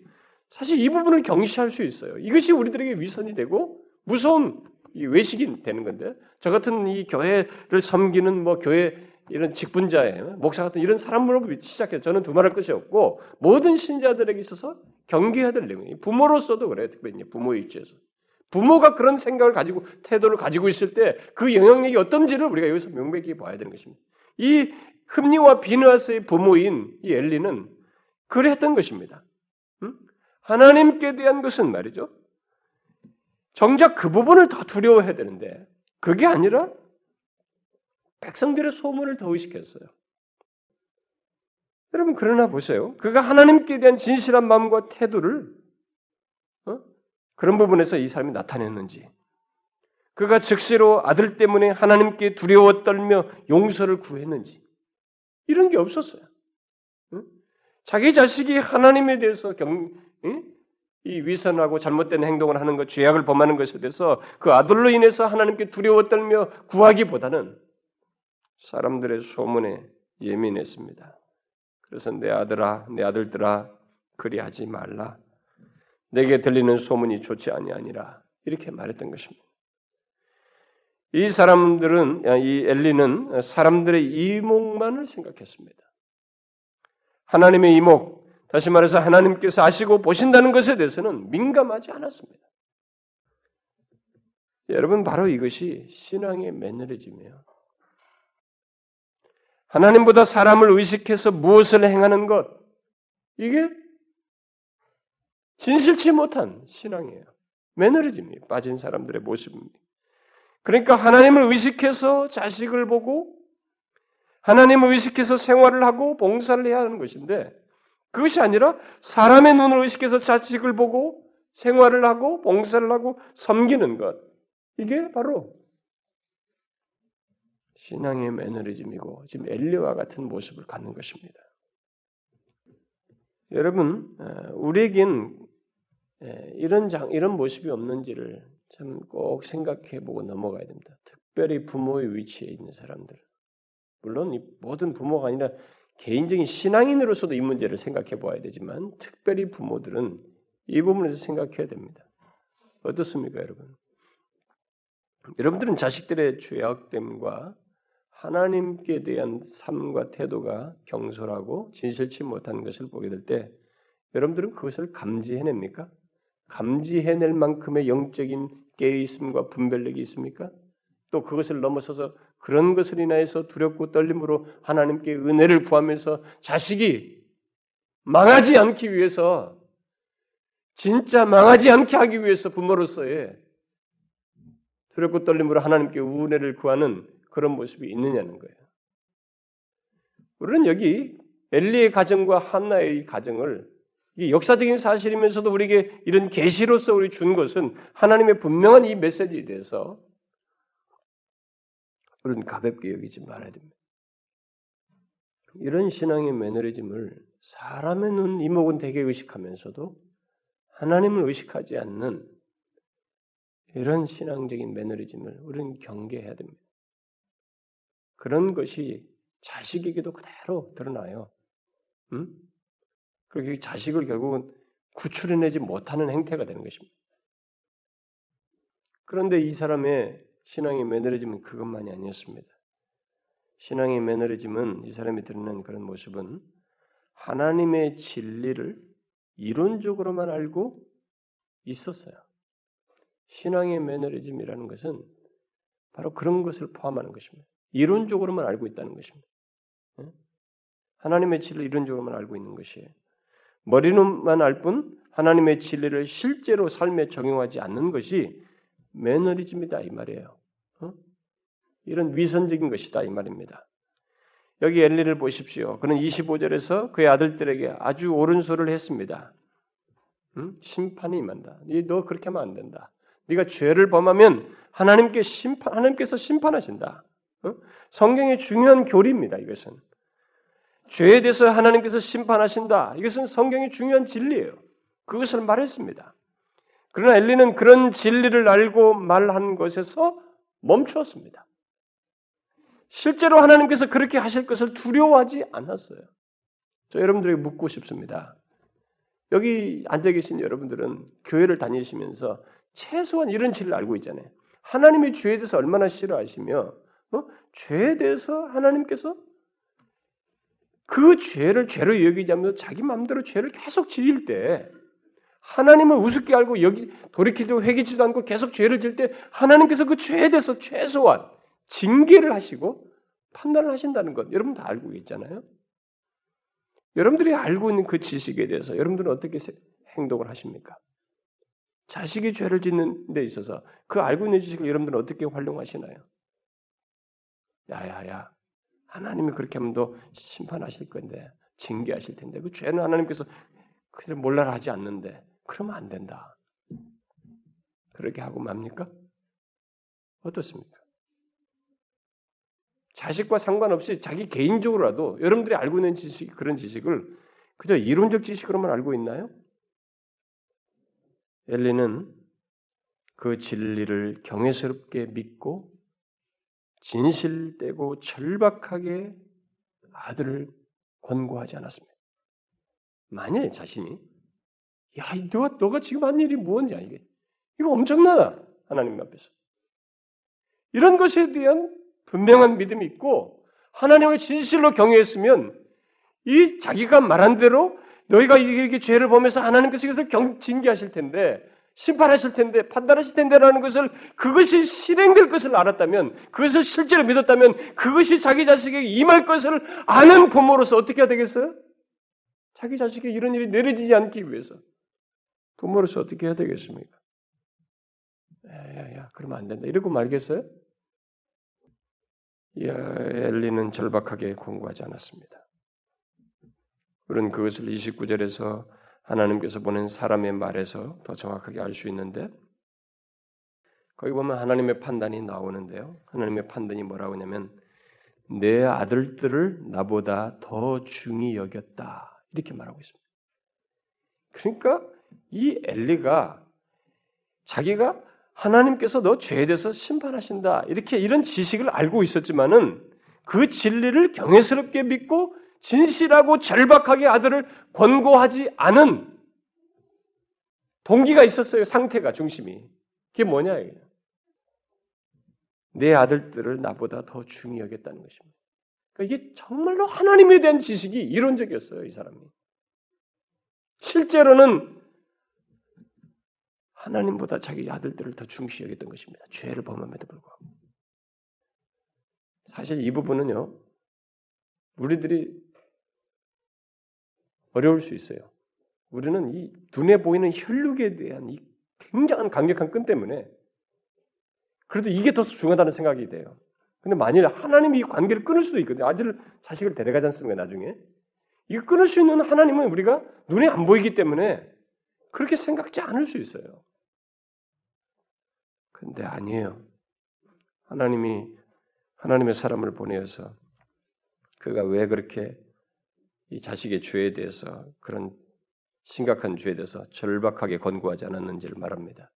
Speaker 1: 사실 이 부분을 경시할 수 있어요. 이것이 우리들에게 위선이 되고 무서운 외식이 되는 건데 저 같은 이 교회를 섬기는 뭐 교회 이런 직분자예요. 목사 같은 이런 사람으로 시작해서 저는 두말할 것이 없고 모든 신자들에게 있어서 경계해야 될 내용이 부모로서도 그래요. 특별히 부모의 입장에서 부모가 그런 생각을 가지고 태도를 가지고 있을 때 그 영향력이 어떤지를 우리가 여기서 명백히 봐야 되는 것입니다. 이 흠니와 비느하스의 부모인 이 엘리는 그랬던 것입니다. 응? 하나님께 대한 것은 말이죠. 정작 그 부분을 더 두려워해야 되는데 그게 아니라 백성들의 소문을 더 의식했어요. 여러분 그러나 보세요. 그가 하나님께 대한 진실한 마음과 태도를 어? 그런 부분에서 이 사람이 나타냈는지 그가 즉시로 아들 때문에 하나님께 두려워 떨며 용서를 구했는지 이런 게 없었어요. 응? 자기 자식이 하나님에 대해서 경, 응? 이 위선하고 잘못된 행동을 하는 것, 죄악을 범하는 것에 대해서 그 아들로 인해서 하나님께 두려워 떨며 구하기보다는 사람들의 소문에 예민했습니다. 그래서 내 아들아, 내 아들들아, 그리하지 말라. 내게 들리는 소문이 좋지 아니하니라. 이렇게 말했던 것입니다. 이 사람들은 이 엘리는 사람들의 이목만을 생각했습니다. 하나님의 이목, 다시 말해서 하나님께서 아시고 보신다는 것에 대해서는 민감하지 않았습니다. 여러분 바로 이것이 신앙의 매너리즘이에요. 하나님보다 사람을 의식해서 무엇을 행하는 것 이게 진실치 못한 신앙이에요. 매너리즘이 빠진 사람들의 모습입니다. 그러니까 하나님을 의식해서 자식을 보고 하나님을 의식해서 생활을 하고 봉사를 해야 하는 것인데 그것이 아니라 사람의 눈을 의식해서 자식을 보고 생활을 하고 봉사를 하고 섬기는 것 이게 바로 신앙의 매너리즘이고 지금 엘리와 같은 모습을 갖는 것입니다. 여러분, 우리에겐 이런 장, 이런 모습이 없는지를 참 꼭 생각해보고 넘어가야 됩니다. 특별히 부모의 위치에 있는 사람들. 물론 이 모든 부모가 아니라 개인적인 신앙인으로서도 이 문제를 생각해 봐야 되지만 특별히 부모들은 이 부분에서 생각해야 됩니다. 어떻습니까, 여러분? 여러분들은 자식들의 죄악됨과 하나님께 대한 삶과 태도가 경솔하고 진실치 못한 것을 보게 될 때 여러분들은 그것을 감지해냅니까? 감지해낼 만큼의 영적인 깨어있음과 분별력이 있습니까? 또 그것을 넘어서서 그런 것을 인하여서 두렵고 떨림으로 하나님께 은혜를 구하면서 자식이 망하지 않기 위해서 진짜 망하지 않게 하기 위해서 부모로서의 두렵고 떨림으로 하나님께 은혜를 구하는 그런 모습이 있느냐는 거예요. 우리는 여기 엘리의 가정과 한나의 가정을 역사적인 사실이면서도 우리에게 이런 계시로서 우리 준 것은 하나님의 분명한 이 메시지에 대해서 우리는 가볍게 여기지 말아야 됩니다. 이런 신앙의 매너리즘을 사람의 눈 이목은 되게 의식하면서도 하나님을 의식하지 않는 이런 신앙적인 매너리즘을 우리는 경계해야 됩니다. 그런 것이 자식에게도 그대로 드러나요. 음? 그렇게 자식을 결국은 구출해내지 못하는 행태가 되는 것입니다. 그런데 이 사람의 신앙의 매너리즘은 그것만이 아니었습니다. 신앙의 매너리즘은 이 사람이 드러낸 그런 모습은 하나님의 진리를 이론적으로만 알고 있었어요. 신앙의 매너리즘이라는 것은 바로 그런 것을 포함하는 것입니다. 이론적으로만 알고 있다는 것입니다. 예? 하나님의 진리를 이론적으로만 알고 있는 것이에요. 머리로만 알 뿐 하나님의 진리를 실제로 삶에 적용하지 않는 것이 매너리즘이다 이 말이에요. 어? 이런 위선적인 것이다 이 말입니다. 여기 엘리를 보십시오. 그는 25절에서 그의 아들들에게 아주 옳은 소리를 했습니다. 응? 심판이 임한다. 너 그렇게 하면 안 된다. 네가 죄를 범하면 하나님께 심판, 하나님께서 심판하신다. 어? 성경의 중요한 교리입니다. 이것은 죄에 대해서 하나님께서 심판하신다. 이것은 성경의 중요한 진리예요. 그것을 말했습니다. 그러나 엘리는 그런 진리를 알고 말한 것에서 멈추었습니다. 실제로 하나님께서 그렇게 하실 것을 두려워하지 않았어요. 저 여러분들에게 묻고 싶습니다. 여기 앉아 계신 여러분들은 교회를 다니시면서 최소한 이런 진리를 알고 있잖아요. 하나님의 죄에 대해서 얼마나 싫어하시며 어? 죄에 대해서 하나님께서 그 죄를 죄로 여기지 않면서 자기 마음대로 죄를 계속 지을 때 하나님을 우습게 알고 여기 돌이키도 회개치도 않고 계속 죄를 질 때 하나님께서 그 죄에 대해서 최소한 징계를 하시고 판단을 하신다는 것 여러분 다 알고 있잖아요. 여러분들이 알고 있는 그 지식에 대해서 여러분들은 어떻게 행동을 하십니까? 자식이 죄를 짓는 데 있어서 그 알고 있는 지식을 여러분들은 어떻게 활용하시나요? 야야야 하나님이 그렇게 하면 너 심판하실 건데 징계하실 텐데 그 죄는 하나님께서 그를 몰라라 하지 않는데 그러면 안 된다. 그렇게 하고 맙니까? 어떻습니까? 자식과 상관없이 자기 개인적으로라도 여러분들이 알고 있는 지식 그런 지식을 그저 이론적 지식으로만 알고 있나요? 엘리는 그 진리를 경외스럽게 믿고 진실되고 절박하게 아들을 권고하지 않았습니다. 만일 자신이 야, 너가 너가 지금 한 일이 무엇이냐 이게. 이거 엄청나다. 하나님 앞에서. 이런 것에 대한 분명한 믿음이 있고 하나님을 진실로 경외했으면 이 자기가 말한 대로 너희가 이렇게 죄를 보면서 하나님께서 이것을 경, 징계하실 텐데 심판하실 텐데 판단하실 텐데라는 것을 그것이 실행될 것을 알았다면 그것을 실제로 믿었다면 그것이 자기 자식에게 임할 것을 아는 부모로서 어떻게 해야 되겠어요? 자기 자식에게 이런 일이 내려지지 않기 위해서 부모로서 어떻게 해야 되겠습니까? 야야야 그러면 안 된다 이러고 말겠어요? 야, 엘리는 절박하게 공부하지 않았습니다. 우리는 그것을 29절에서 하나님께서 보낸 사람의 말에서 더 정확하게 알 수 있는데 거기 보면 하나님의 판단이 나오는데요. 하나님의 판단이 뭐라고 하냐면 내 아들들을 나보다 더 중히 여겼다. 이렇게 말하고 있습니다. 그러니까 이 엘리가 자기가 하나님께서 너 죄에 대해서 심판하신다. 이렇게 이런 지식을 알고 있었지만은 그 진리를 경외스럽게 믿고 진실하고 절박하게 아들을 권고하지 않은 동기가 있었어요. 상태가 중심이. 그게 뭐냐 이게. 내 아들들을 나보다 더 중히 여겼다는 것입니다. 그러니까 이게 정말로 하나님에 대한 지식이 이론적이었어요, 이 사람이. 실제로는 하나님보다 자기 아들들을 더 중시 여겼던 것입니다. 죄를 범함에도 불구하고. 사실 이 부분은요, 우리들이 어려울 수 있어요. 우리는 이 눈에 보이는 혈육에 대한 이 굉장한 강력한 끈 때문에 그래도 이게 더 중요하다는 생각이 돼요. 근데 만일 하나님이 이 관계를 끊을 수도 있거든요. 아들을 자식을 데려가지 않습니까? 나중에 이거 끊을 수 있는 하나님은 우리가 눈에 안 보이기 때문에 그렇게 생각지 않을 수 있어요. 근데 아니에요. 하나님이 하나님의 사람을 보내어서 그가 왜 그렇게 이 자식의 죄에 대해서 그런 심각한 죄에 대해서 절박하게 권고하지 않았는지를 말합니다.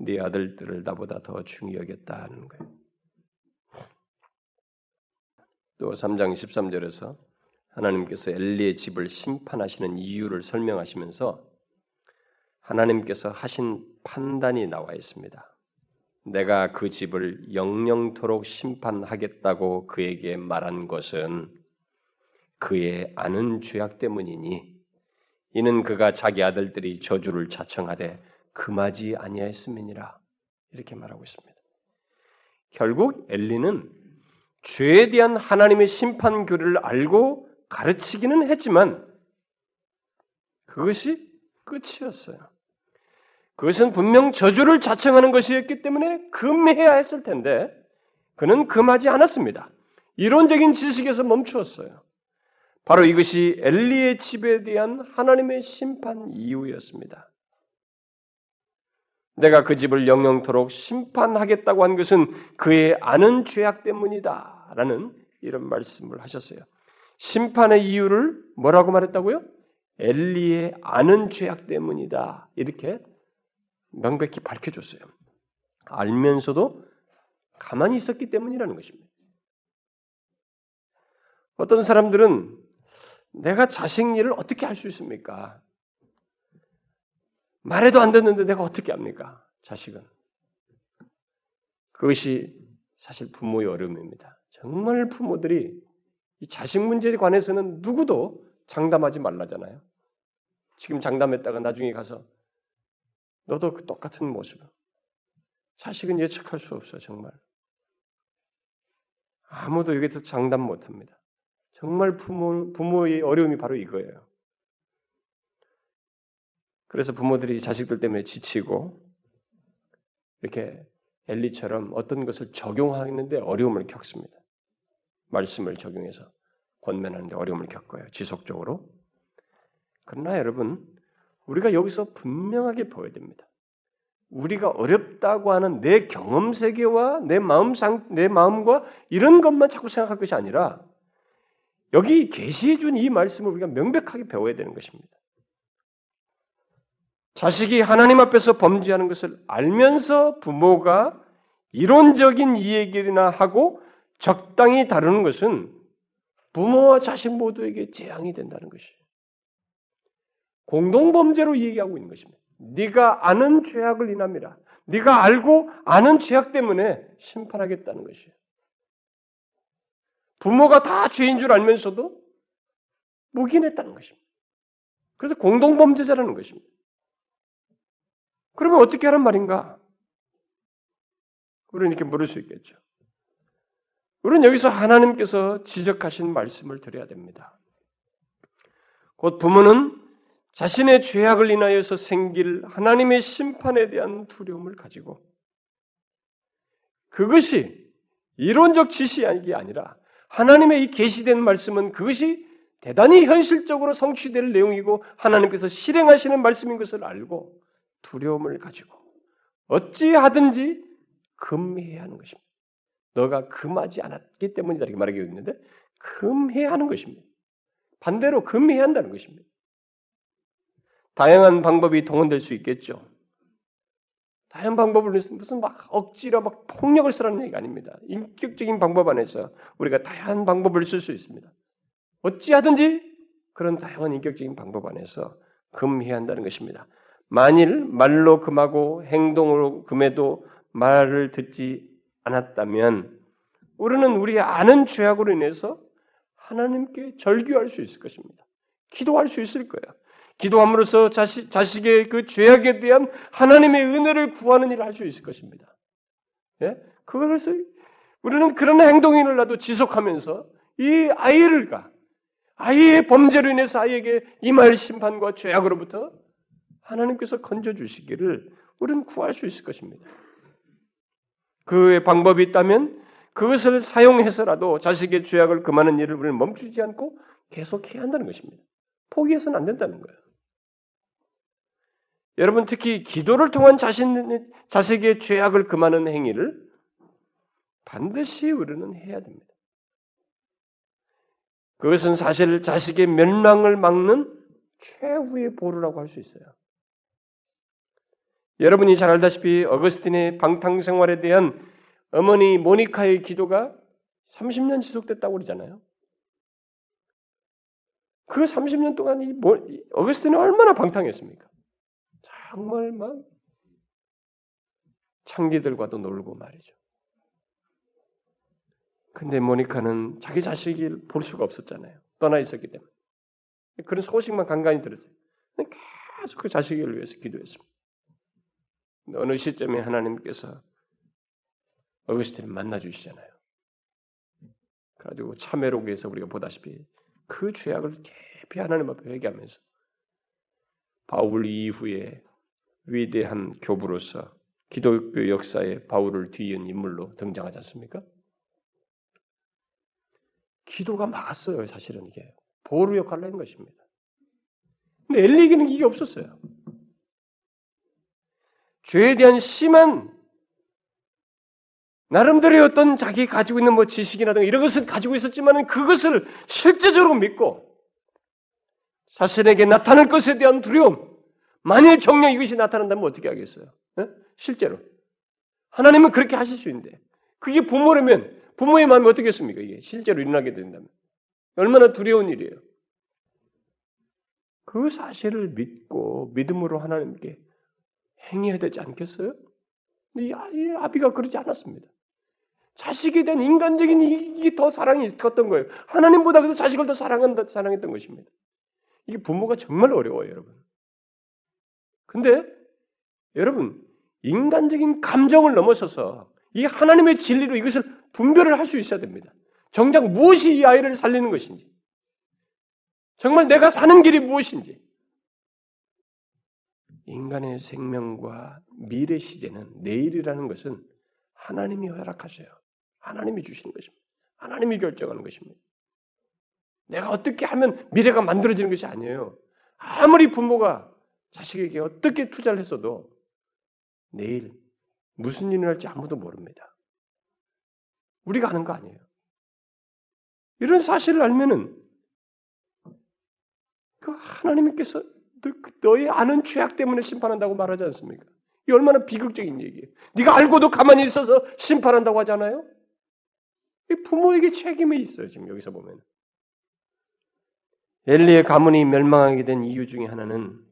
Speaker 1: 네 아들들을 나보다 더 여겼다 하는 거예요. 또 3장 13절에서 하나님께서 엘리의 집을 심판하시는 이유를 설명하시면서 하나님께서 하신 판단이 나와 있습니다. 내가 그 집을 영영토록 심판하겠다고 그에게 말한 것은 그의 아는 죄악 때문이니 이는 그가 자기 아들들이 저주를 자청하되 금하지 아니하였음이니라 이렇게 말하고 있습니다. 결국 엘리는 죄에 대한 하나님의 심판 교리를 알고 가르치기는 했지만 그것이 끝이었어요. 그것은 분명 저주를 자청하는 것이었기 때문에 금해야 했을 텐데 그는 금하지 않았습니다. 이론적인 지식에서 멈추었어요. 바로 이것이 엘리의 집에 대한 하나님의 심판 이유였습니다. 내가 그 집을 영영토록 심판하겠다고 한 것은 그의 아는 죄악 때문이다. 라는 이런 말씀을 하셨어요. 심판의 이유를 뭐라고 말했다고요? 엘리의 아는 죄악 때문이다. 이렇게 명백히 밝혀줬어요. 알면서도 가만히 있었기 때문이라는 것입니다. 어떤 사람들은 내가 자식 일을 어떻게 할 수 있습니까? 말해도 안 듣는데 내가 어떻게 합니까? 자식은. 그것이 사실 부모의 어려움입니다. 정말 부모들이 이 자식 문제에 관해서는 누구도 장담하지 말라잖아요. 지금 장담했다가 나중에 가서 너도 그 똑같은 모습. 자식은 예측할 수 없어 정말. 아무도 여기서 장담 못 합니다. 정말 부모 부모의 어려움이 바로 이거예요. 그래서 부모들이 자식들 때문에 지치고 이렇게 엘리처럼 어떤 것을 적용하는데 어려움을 겪습니다. 말씀을 적용해서 권면하는데 어려움을 겪어요. 지속적으로. 그러나 여러분, 우리가 여기서 분명하게 보여야 됩니다. 우리가 어렵다고 하는 내 경험 세계와 내 마음 상, 내 마음과 이런 것만 자꾸 생각할 것이 아니라 여기 계시해 준 이 말씀을 우리가 명백하게 배워야 되는 것입니다. 자식이 하나님 앞에서 범죄하는 것을 알면서 부모가 이론적인 이야기나 하고 적당히 다루는 것은 부모와 자식 모두에게 재앙이 된다는 것이에요. 공동 범죄로 얘기하고 있는 것입니다. 네가 아는 죄악을 인함이라. 네가 알고 아는 죄악 때문에 심판하겠다는 것이에요. 부모가 다 죄인 줄 알면서도 묵인했다는 것입니다. 그래서 공동범죄자라는 것입니다. 그러면 어떻게 하란 말인가? 우리는 이렇게 물을 수 있겠죠. 우리는 여기서 하나님께서 지적하신 말씀을 드려야 됩니다. 곧 부모는 자신의 죄악을 인하여서 생길 하나님의 심판에 대한 두려움을 가지고 그것이 이론적 지식이 아니라 하나님의 이 계시된 말씀은 그것이 대단히 현실적으로 성취될 내용이고 하나님께서 실행하시는 말씀인 것을 알고 두려움을 가지고 어찌하든지 금해야 하는 것입니다. 너가 금하지 않았기 때문이다 이렇게 말하고 있는데 금해야 하는 것입니다. 반대로 금해야 한다는 것입니다. 다양한 방법이 동원될 수 있겠죠. 다양한 방법을 무슨 막 억지로 막 폭력을 쓰라는 얘기가 아닙니다. 인격적인 방법 안에서 우리가 다양한 방법을 쓸 수 있습니다. 어찌하든지 그런 다양한 인격적인 방법 안에서 금해야 한다는 것입니다. 만일 말로 금하고 행동으로 금해도 말을 듣지 않았다면 우리는 우리 아는 죄악으로 인해서 하나님께 절규할 수 있을 것입니다. 기도할 수 있을 거예요. 기도함으로써 자식, 자식의 그 죄악에 대한 하나님의 은혜를 구하는 일을 할 수 있을 것입니다. 예? 그것을 우리는 그런 행동이라도 지속하면서 이 아이를가 아이의 범죄로 인해서 아이에게 임할 심판과 죄악으로부터 하나님께서 건져 주시기를 우리는 구할 수 있을 것입니다. 그의 방법이 있다면 그것을 사용해서라도 자식의 죄악을 금하는 일을 우리는 멈추지 않고 계속해야 한다는 것입니다. 포기해서는 안 된다는 거예요. 여러분 특히 기도를 통한 자신 자식의 죄악을 금하는 행위를 반드시 우리는 해야 됩니다. 그것은 사실 자식의 멸망을 막는 최후의 보루라고 할 수 있어요. 여러분이 잘 알다시피 어거스틴의 방탕 생활에 대한 어머니 모니카의 기도가 30년 지속됐다고 그러잖아요. 그 30년 동안 이 어거스틴은 얼마나 방탕했습니까? 정말 막 창기들과도 놀고 말이죠. 근데 모니카는 자기 자식을 볼 수가 없었잖아요. 떠나 있었기 때문에. 그런 소식만 간간히 들었어요. 계속 그 자식을 위해서 기도했습니다. 어느 시점에 하나님께서 어거스틴을 만나 주시잖아요. 그래가지고 참회록에서 우리가 보다시피 그 죄악을 깊이 하나님 앞에 회개하면서 바울 이후에 위대한 교부로서 기독교 역사에 바울을 뒤이은 인물로 등장하지 않습니까? 기도가 막았어요, 사실은 이게. 보루 역할을 한 것입니다. 근데 엘리에게는 이게 없었어요. 죄에 대한 심한 나름대로의 어떤 자기 가지고 있는 뭐 지식이라든가 이런 것을 가지고 있었지만 그것을 실제적으로 믿고 자신에게 나타날 것에 대한 두려움, 만일 정령 이것이 나타난다면 어떻게 하겠어요? 네? 실제로 하나님은 그렇게 하실 수 있는데 그게 부모라면 부모의 마음이 어떻겠습니까? 이게 실제로 일어나게 된다면 얼마나 두려운 일이에요. 그 사실을 믿고 믿음으로 하나님께 행해야 되지 않겠어요? 이 아비가 그러지 않았습니다. 자식에 대한 인간적인 이게 더 사랑이 컸던 거예요. 하나님보다 그 자식을 더 사랑한다, 사랑했던 것입니다. 이게 부모가 정말 어려워요, 여러분. 근데 여러분 인간적인 감정을 넘어서서 이 하나님의 진리로 이것을 분별을 할 수 있어야 됩니다. 정작 무엇이 이 아이를 살리는 것인지, 정말 내가 사는 길이 무엇인지, 인간의 생명과 미래 시제는 내일이라는 것은 하나님이 허락하셔요. 하나님이 주시는 것입니다. 하나님이 결정하는 것입니다. 내가 어떻게 하면 미래가 만들어지는 것이 아니에요. 아무리 부모가 자식에게 어떻게 투자를 했어도 내일 무슨 일이 날지 아무도 모릅니다. 우리가 아는 거 아니에요. 이런 사실을 알면은 그 하나님께서 너의 아는 죄악 때문에 심판한다고 말하지 않습니까? 이 얼마나 비극적인 얘기예요. 네가 알고도 가만히 있어서 심판한다고 하잖아요. 이 부모에게 책임이 있어요. 지금 여기서 보면 엘리의 가문이 멸망하게 된 이유 중에 하나는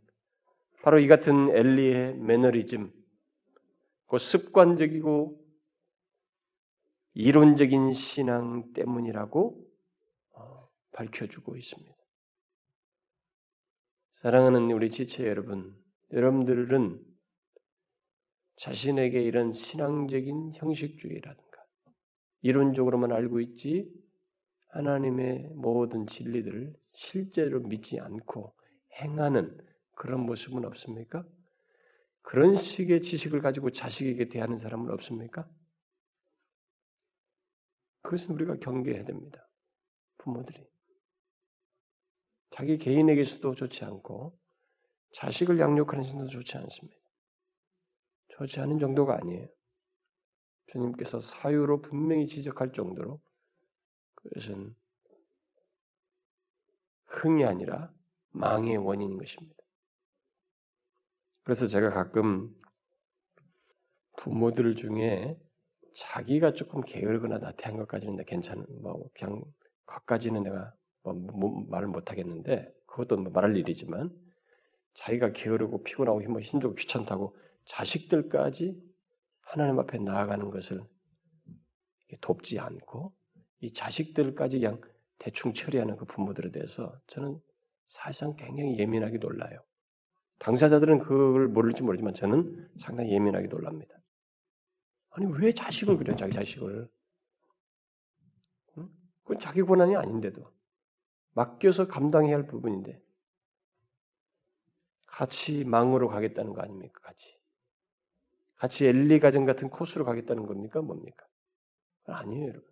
Speaker 1: 바로 이 같은 엘리의 매너리즘, 그 습관적이고 이론적인 신앙 때문이라고 어, 밝혀주고 있습니다. 사랑하는 우리 지체 여러분, 여러분들은 자신에게 이런 신앙적인 형식주의라든가 이론적으로만 알고 있지 하나님의 모든 진리들을 실제로 믿지 않고 행하는 그런 모습은 없습니까? 그런 식의 지식을 가지고 자식에게 대하는 사람은 없습니까? 그것은 우리가 경계해야 됩니다. 부모들이. 자기 개인에게서도 좋지 않고 자식을 양육하는 신도 좋지 않습니다. 좋지 않은 정도가 아니에요. 주님께서 사유로 분명히 지적할 정도로 그것은 흥이 아니라 망의 원인인 것입니다. 그래서 제가 가끔 부모들 중에 자기가 조금 게으르거나 나태한 것까지는 괜찮은 뭐 그냥 것까지는 내가 뭐, 뭐, 말을 못 하겠는데 그것도 뭐 말할 일이지만 자기가 게으르고 피곤하고 힘 힘들고 귀찮다고 자식들까지 하나님 앞에 나아가는 것을 돕지 않고 이 자식들까지 그냥 대충 처리하는 그 부모들에 대해서 저는 사실상 굉장히 예민하게 놀라요. 당사자들은 그걸 모를지 모르지만 저는 상당히 예민하게 놀랍니다. 아니 왜 자식을 그래 자기 자식을? 응? 그건 자기 권한이 아닌데도 맡겨서 감당해야 할 부분인데 같이 망으로 가겠다는 거 아닙니까? 같이 같이 엘리 가정 같은 코스로 가겠다는 겁니까? 뭡니까? 아니에요, 여러분.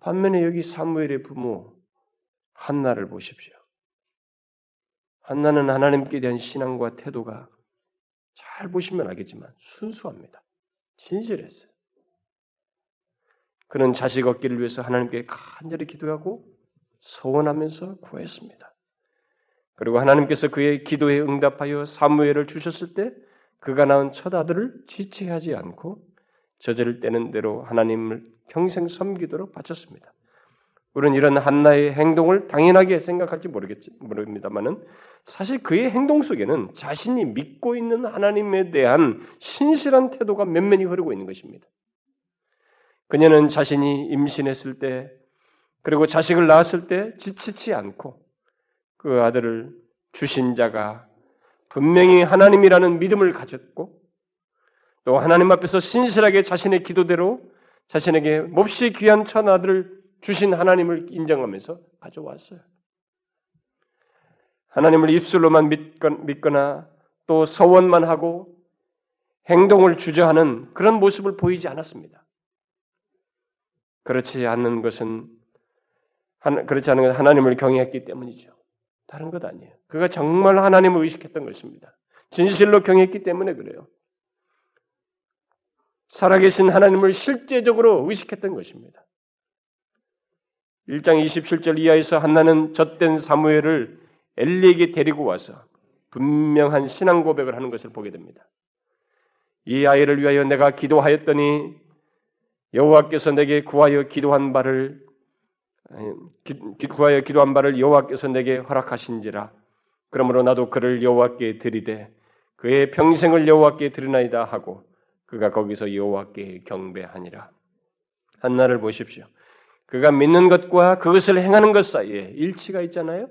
Speaker 1: 반면에 여기 사무엘의 부모 한나를 보십시오. 한나는 하나님께 대한 신앙과 태도가 잘 보시면 알겠지만 순수합니다. 진실했어요. 그는 자식 얻기를 위해서 하나님께 간절히 기도하고 소원하면서 구했습니다. 그리고 하나님께서 그의 기도에 응답하여 사무엘을 주셨을 때 그가 낳은 첫 아들을 지체하지 않고 저지를 때는 대로 하나님을 평생 섬기도록 바쳤습니다. 우리는 이런 한나의 행동을 당연하게 생각할지 모르겠지 모릅니다만은 사실 그의 행동 속에는 자신이 믿고 있는 하나님에 대한 신실한 태도가 면면히 흐르고 있는 것입니다. 그녀는 자신이 임신했을 때 그리고 자식을 낳았을 때 지치지 않고 그 아들을 주신 자가 분명히 하나님이라는 믿음을 가졌고 또 하나님 앞에서 신실하게 자신의 기도대로 자신에게 몹시 귀한 천 아들을 주신 하나님을 인정하면서 가져왔어요. 하나님을 입술로만 믿거나 또 서원만 하고 행동을 주저하는 그런 모습을 보이지 않았습니다. 그렇지 않는 것은 그렇지 않은 것은 하나님을 경외했기 때문이죠. 다른 것 아니에요. 그가 정말 하나님을 의식했던 것입니다. 진실로 경외했기 때문에 그래요. 살아계신 하나님을 실제적으로 의식했던 것입니다. 1장 27절 이하에서 한나는 젖된 사무엘을 엘리에게 데리고 와서 분명한 신앙 고백을 하는 것을 보게 됩니다. 이 아이를 위하여 내가 기도하였더니 여호와께서 내게 구하여 기도한 바를 기, 구하여 기도한 바를 여호와께서 내게 허락하신지라. 그러므로 나도 그를 여호와께 드리되 그의 평생을 여호와께 드리나이다 하고 그가 거기서 여호와께 경배하니라. 한나를 보십시오. 그가 믿는 것과 그것을 행하는 것 사이에 일치가 있잖아요.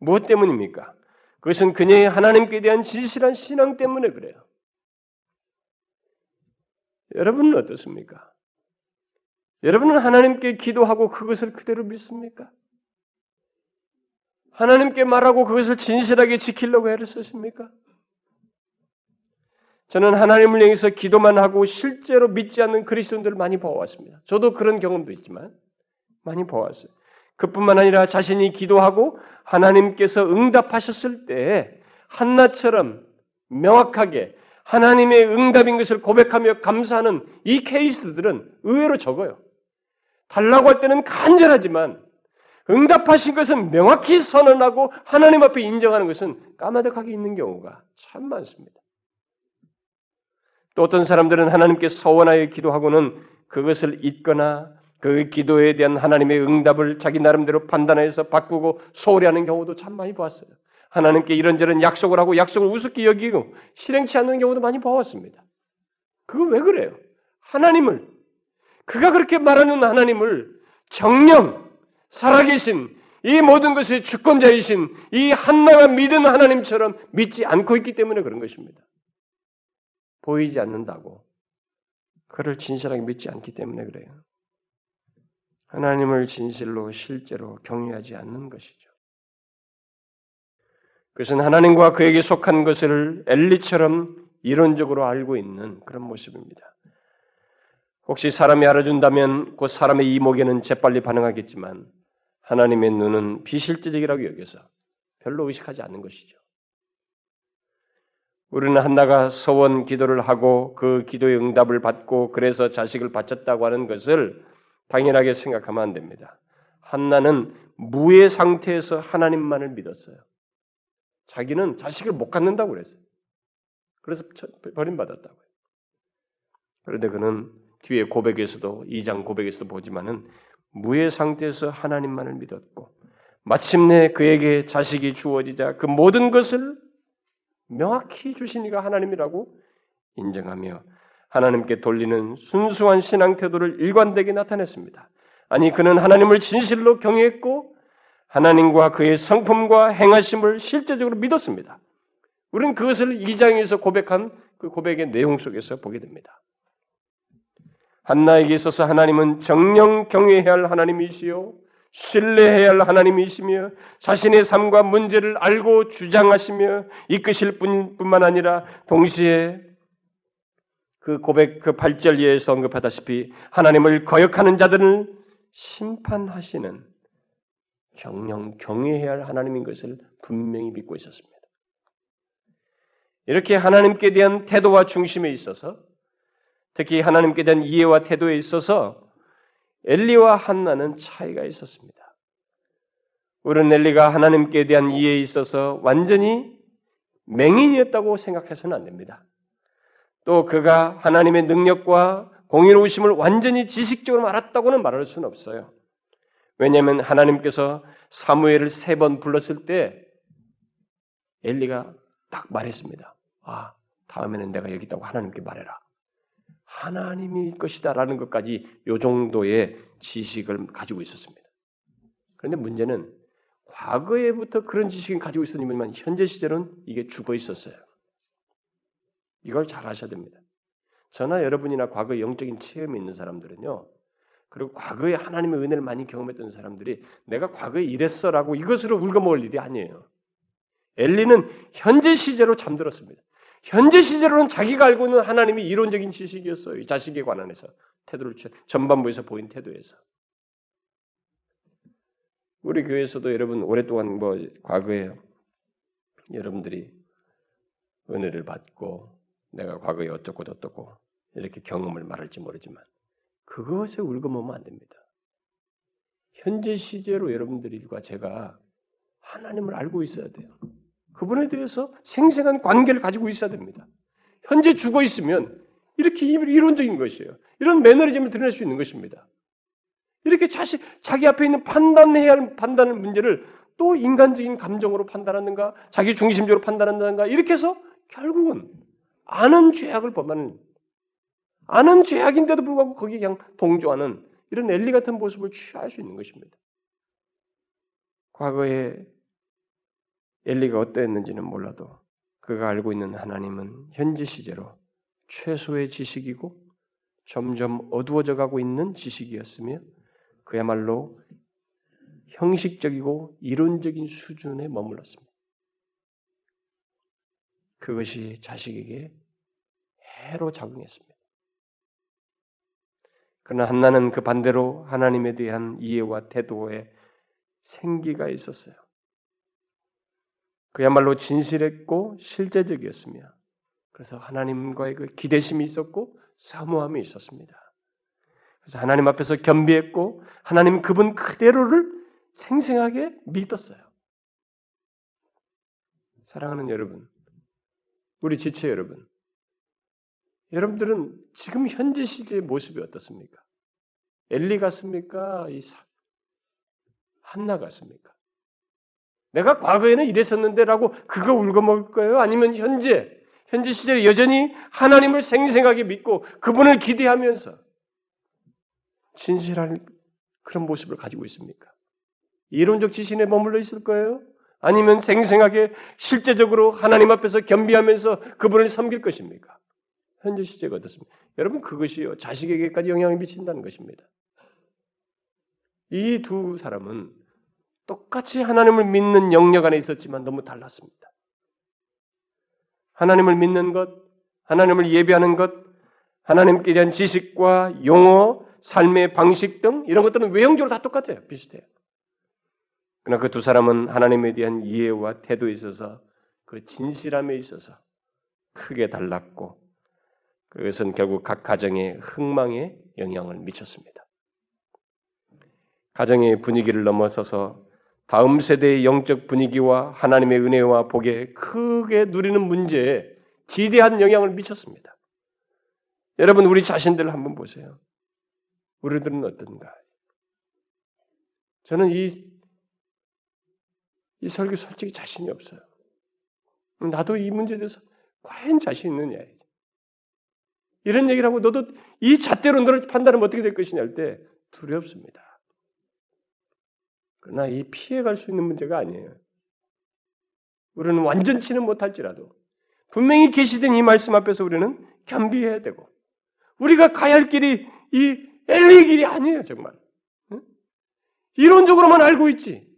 Speaker 1: 무엇 때문입니까? 그것은 그녀의 하나님께 대한 진실한 신앙 때문에 그래요. 여러분은 어떻습니까? 여러분은 하나님께 기도하고 그것을 그대로 믿습니까? 하나님께 말하고 그것을 진실하게 지키려고 애를 쓰십니까? 저는 하나님을 향해서 기도만 하고 실제로 믿지 않는 그리스도인들을 많이 보아왔습니다. 저도 그런 경험도 있지만 많이 보았어요. 그뿐만 아니라 자신이 기도하고 하나님께서 응답하셨을 때 한나처럼 명확하게 하나님의 응답인 것을 고백하며 감사하는 이 케이스들은 의외로 적어요. 달라고 할 때는 간절하지만 응답하신 것은 명확히 선언하고 하나님 앞에 인정하는 것은 까마득하게 있는 경우가 참 많습니다. 또 어떤 사람들은 하나님께 서원하여 기도하고는 그것을 잊거나 그 기도에 대한 하나님의 응답을 자기 나름대로 판단해서 바꾸고 소홀히 하는 경우도 참 많이 보았어요. 하나님께 이런저런 약속을 하고 약속을 우습게 여기고 실행치 않는 경우도 많이 보았습니다. 그거 왜 그래요? 하나님을 그가 그렇게 말하는 하나님을 정령 살아계신 이 모든 것의 주권자이신 이 한나가 믿은 하나님처럼 믿지 않고 있기 때문에 그런 것입니다. 보이지 않는다고 그를 진실하게 믿지 않기 때문에 그래요. 하나님을 진실로 실제로 경외하지 않는 것이죠. 그것은 하나님과 그에게 속한 것을 엘리처럼 이론적으로 알고 있는 그런 모습입니다. 혹시 사람이 알아준다면 그 사람의 이목에는 재빨리 반응하겠지만 하나님의 눈은 비실제적이라고 여겨서 별로 의식하지 않는 것이죠. 우리는 한나가 서원 기도를 하고 그 기도의 응답을 받고 그래서 자식을 바쳤다고 하는 것을 당연하게 생각하면 안 됩니다. 한나는 무의 상태에서 하나님만을 믿었어요. 자기는 자식을 못 갖는다고 그랬어요. 그래서 버림받았다고요. 그런데 그는 뒤에 고백에서도 2장 고백에서도 보지만은 무의 상태에서 하나님만을 믿었고 마침내 그에게 자식이 주어지자 그 모든 것을 명확히 주신 이가 하나님이라고 인정하며 하나님께 돌리는 순수한 신앙 태도를 일관되게 나타냈습니다. 아니 그는 하나님을 진실로 경외했고 하나님과 그의 성품과 행하심을 실제적으로 믿었습니다. 우리는 그것을 2장에서 고백한 그 고백의 내용 속에서 보게 됩니다. 한나에게 있어서 하나님은 정령 경외해야 할 하나님이시요 신뢰해야 할 하나님이시며 자신의 삶과 문제를 알고 주장하시며 이끄실 뿐만 아니라 동시에 그 고백 그 8절 예에서 언급하다시피 하나님을 거역하는 자들을 심판하시는 경영 경외해야 할 하나님인 것을 분명히 믿고 있었습니다. 이렇게 하나님께 대한 태도와 중심에 있어서 특히 하나님께 대한 이해와 태도에 있어서 엘리와 한나는 차이가 있었습니다. 우리는 엘리가 하나님께 대한 이해에 있어서 완전히 맹인이었다고 생각해서는 안 됩니다. 또 그가 하나님의 능력과 공의로우심을 완전히 지식적으로 알았다고는 말할 수는 없어요. 왜냐하면 하나님께서 사무엘을 세 번 불렀을 때 엘리가 딱 말했습니다. 아, 다음에는 내가 여기 있다고 하나님께 말해라. 하나님이 것이다라는 것까지 요 정도의 지식을 가지고 있었습니다. 그런데 문제는 과거에부터 그런 지식을 가지고 있었지만 현재 시절은 이게 죽어 있었어요. 이걸 잘 아셔야 됩니다. 저나 여러분이나 과거 영적인 체험이 있는 사람들은요. 그리고 과거에 하나님의 은혜를 많이 경험했던 사람들이 내가 과거에 이랬어라고 이것으로 울거먹을 일이 아니에요. 엘리는 현재 시제로 잠들었습니다. 현재 시제로는 자기가 알고 있는 하나님이 이론적인 지식이었어요. 자식에 관한해서 태도를 전반부에서 보인 태도에서. 우리 교회에서도 여러분 오랫동안 뭐 과거에 여러분들이 은혜를 받고 내가 과거에 어떻고 저떻고 이렇게 경험을 말할지 모르지만 그것에 울거먹으면 안 됩니다. 현재 시제로 여러분들과 제가 하나님을 알고 있어야 돼요. 그분에 대해서 생생한 관계를 가지고 있어야 됩니다. 현재 죽어 있으면 이렇게 이론적인 것이에요. 이런 매너리즘을 드러낼 수 있는 것입니다. 이렇게 자식, 자기 앞에 있는 판단해야 할 판단의 문제를 또 인간적인 감정으로 판단하는가, 자기 중심적으로 판단한다는가, 이렇게 해서 결국은 아는 죄악을 범하는, 아는 죄악인데도 불구하고 거기에 그냥 동조하는 이런 엘리 같은 모습을 취할 수 있는 것입니다. 과거에 엘리가 어떠했는지는 몰라도 그가 알고 있는 하나님은 현재 시제로 최소의 지식이고 점점 어두워져 가고 있는 지식이었으며 그야말로 형식적이고 이론적인 수준에 머물렀습니다. 그것이 자식에게 해로 작용했습니다. 그러나 한나는 그 반대로 하나님에 대한 이해와 태도에 생기가 있었어요. 그야말로 진실했고 실제적이었으며 그래서 하나님과의 그 기대심이 있었고 사모함이 있었습니다. 그래서 하나님 앞에서 겸비했고 하나님 그분 그대로를 생생하게 믿었어요. 사랑하는 여러분, 우리 지체 여러분, 여러분들은 지금 현재 시대의 모습이 어떻습니까? 엘리 같습니까? 이 한나 같습니까? 내가 과거에는 이랬었는데라고 그거 울고 먹을 거예요? 아니면 현재 현재 시절에 여전히 하나님을 생생하게 믿고 그분을 기대하면서 진실한 그런 모습을 가지고 있습니까? 이론적 지신에 머물러 있을 거예요? 아니면 생생하게 실제적으로 하나님 앞에서 겸비하면서 그분을 섬길 것입니까? 현재 시제가 어떻습니까? 여러분 그것이요 자식에게까지 영향을 미친다는 것입니다. 이 두 사람은 똑같이 하나님을 믿는 영역 안에 있었지만 너무 달랐습니다. 하나님을 믿는 것, 하나님을 예배하는 것, 하나님께 대한 지식과 용어, 삶의 방식 등 이런 것들은 외형적으로 다 똑같아요. 비슷해요. 그러나 그 두 사람은 하나님에 대한 이해와 태도에 있어서 그 진실함에 있어서 크게 달랐고 그것은 결국 각 가정의 흥망에 영향을 미쳤습니다. 가정의 분위기를 넘어서서 다음 세대의 영적 분위기와 하나님의 은혜와 복에 크게 누리는 문제에 지대한 영향을 미쳤습니다. 여러분 우리 자신들 한번 보세요. 우리들은 어떤가? 저는 이, 이 설교 솔직히 자신이 없어요. 나도 이 문제에 대해서 과연 자신 있느냐. 이런 얘기를 하고 너도 이 잣대로 너를 판단하면 어떻게 될 것이냐 할 때 두렵습니다. 그러나 이 피해갈 수 있는 문제가 아니에요. 우리는 완전치는 못할지라도 분명히 계시된 이 말씀 앞에서 우리는 겸비해야 되고 우리가 가야 할 길이 이 엘리 길이 아니에요 정말. 이론적으로만 알고 있지.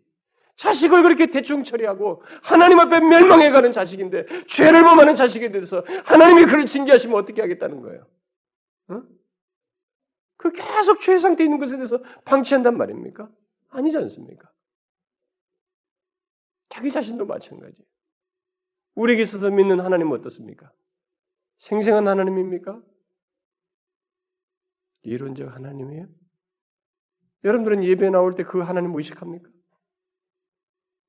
Speaker 1: 자식을 그렇게 대충 처리하고 하나님 앞에 멸망해가는 자식인데 죄를 범하는 자식에 대해서 하나님이 그를 징계하시면 어떻게 하겠다는 거예요? 어? 그 계속 죄 상태에 있는 것에 대해서 방치한단 말입니까? 아니지 않습니까? 자기 자신도 마찬가지. 우리에게 있어서 믿는 하나님은 어떻습니까? 생생한 하나님입니까? 이론적 하나님이에요? 여러분들은 예배 나올 때 그 하나님 의식합니까?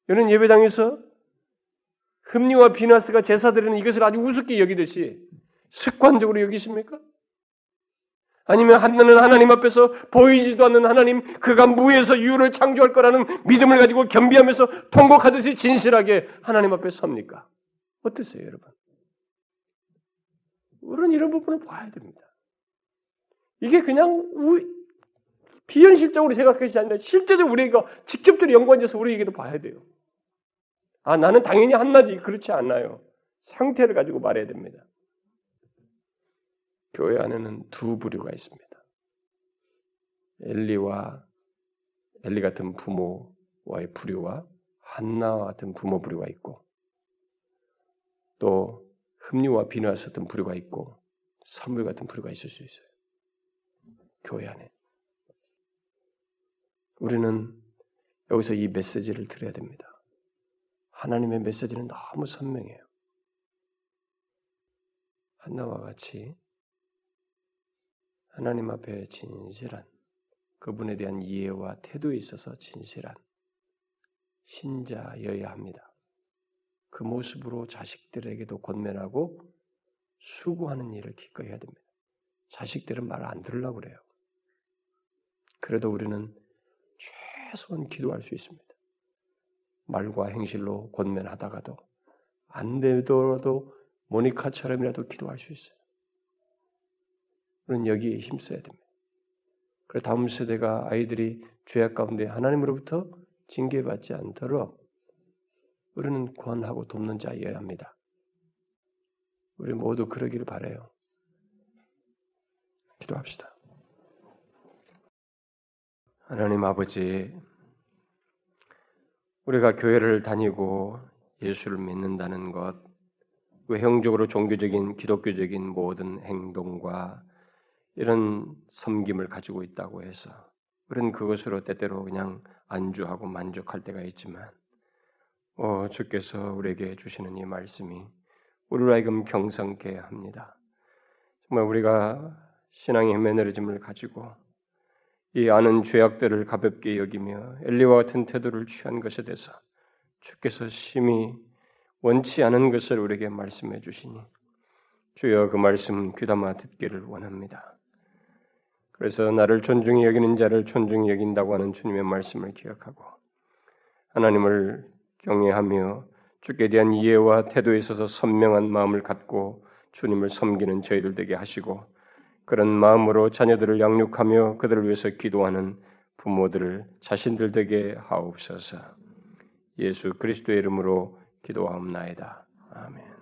Speaker 1: 여러분 예배당에서 흠리와 비나스가 제사드리는 이것을 아주 우습게 여기듯이 습관적으로 여기십니까? 아니면 하나는 하나님 앞에서 보이지도 않는 하나님 그가 무에서 유를 창조할 거라는 믿음을 가지고 겸비하면서 통곡하듯이 진실하게 하나님 앞에 섭니까? 어떠세요, 여러분? 우리는 이런 부분을 봐야 됩니다. 이게 그냥 우, 비현실적으로 생각하지 아니라 실제적으로 우리가 직접적으로 연관돼서 우리에게도 봐야 돼요. 아, 나는 당연히 한나지. 그렇지 않아요. 상태를 가지고 말해야 됩니다. 교회 안에는 두 부류가 있습니다. 엘리와 엘리 같은 부모와의 부류와 한나와 같은 부모 부류가 있고 또 흠리와 비누아스 같은 부류가 있고 사물 같은 부류가 있을 수 있어요. 교회 안에 우리는 여기서 이 메시지를 들어야 됩니다. 하나님의 메시지는 너무 선명해요. 한나와 같이 하나님 앞에 진실한 그분에 대한 이해와 태도에 있어서 진실한 신자여야 합니다. 그 모습으로 자식들에게도 권면하고 수고하는 일을 기꺼이 해야 됩니다. 자식들은 말 안 들으려고 그래요. 그래도 우리는 최소한 기도할 수 있습니다. 말과 행실로 권면하다가도 안 되더라도 모니카처럼이라도 기도할 수 있어요. 우리는 여기에 힘써야 됩니다. 그래 다음 세대가 아이들이 죄악 가운데 하나님으로부터 징계받지 않도록 우리는 권하고 돕는 자여야 합니다. 우리 모두 그러기를 바래요. 기도합시다. 하나님 아버지, 우리가 교회를 다니고 예수를 믿는다는 것, 외형적으로 종교적인 기독교적인 모든 행동과 이런 섬김을 가지고 있다고 해서 우리는 그것으로 때때로 그냥 안주하고 만족할 때가 있지만, 어, 주께서 우리에게 주시는 이 말씀이 우리로 하여금 경성케 합니다. 정말 우리가 신앙의 매너리즘을 가지고 이 아는 죄악들을 가볍게 여기며 엘리와 같은 태도를 취한 것에 대해서 주께서 심히 원치 않은 것을 우리에게 말씀해 주시니 주여 그 말씀 귀담아 듣기를 원합니다. 그래서 나를 존중히 여기는 자를 존중히 여긴다고 하는 주님의 말씀을 기억하고 하나님을 경외하며 주께 대한 이해와 태도에 있어서 선명한 마음을 갖고 주님을 섬기는 저희들 되게 하시고 그런 마음으로 자녀들을 양육하며 그들을 위해서 기도하는 부모들을 자신들 되게 하옵소서. 예수 그리스도의 이름으로 기도하옵나이다. 아멘.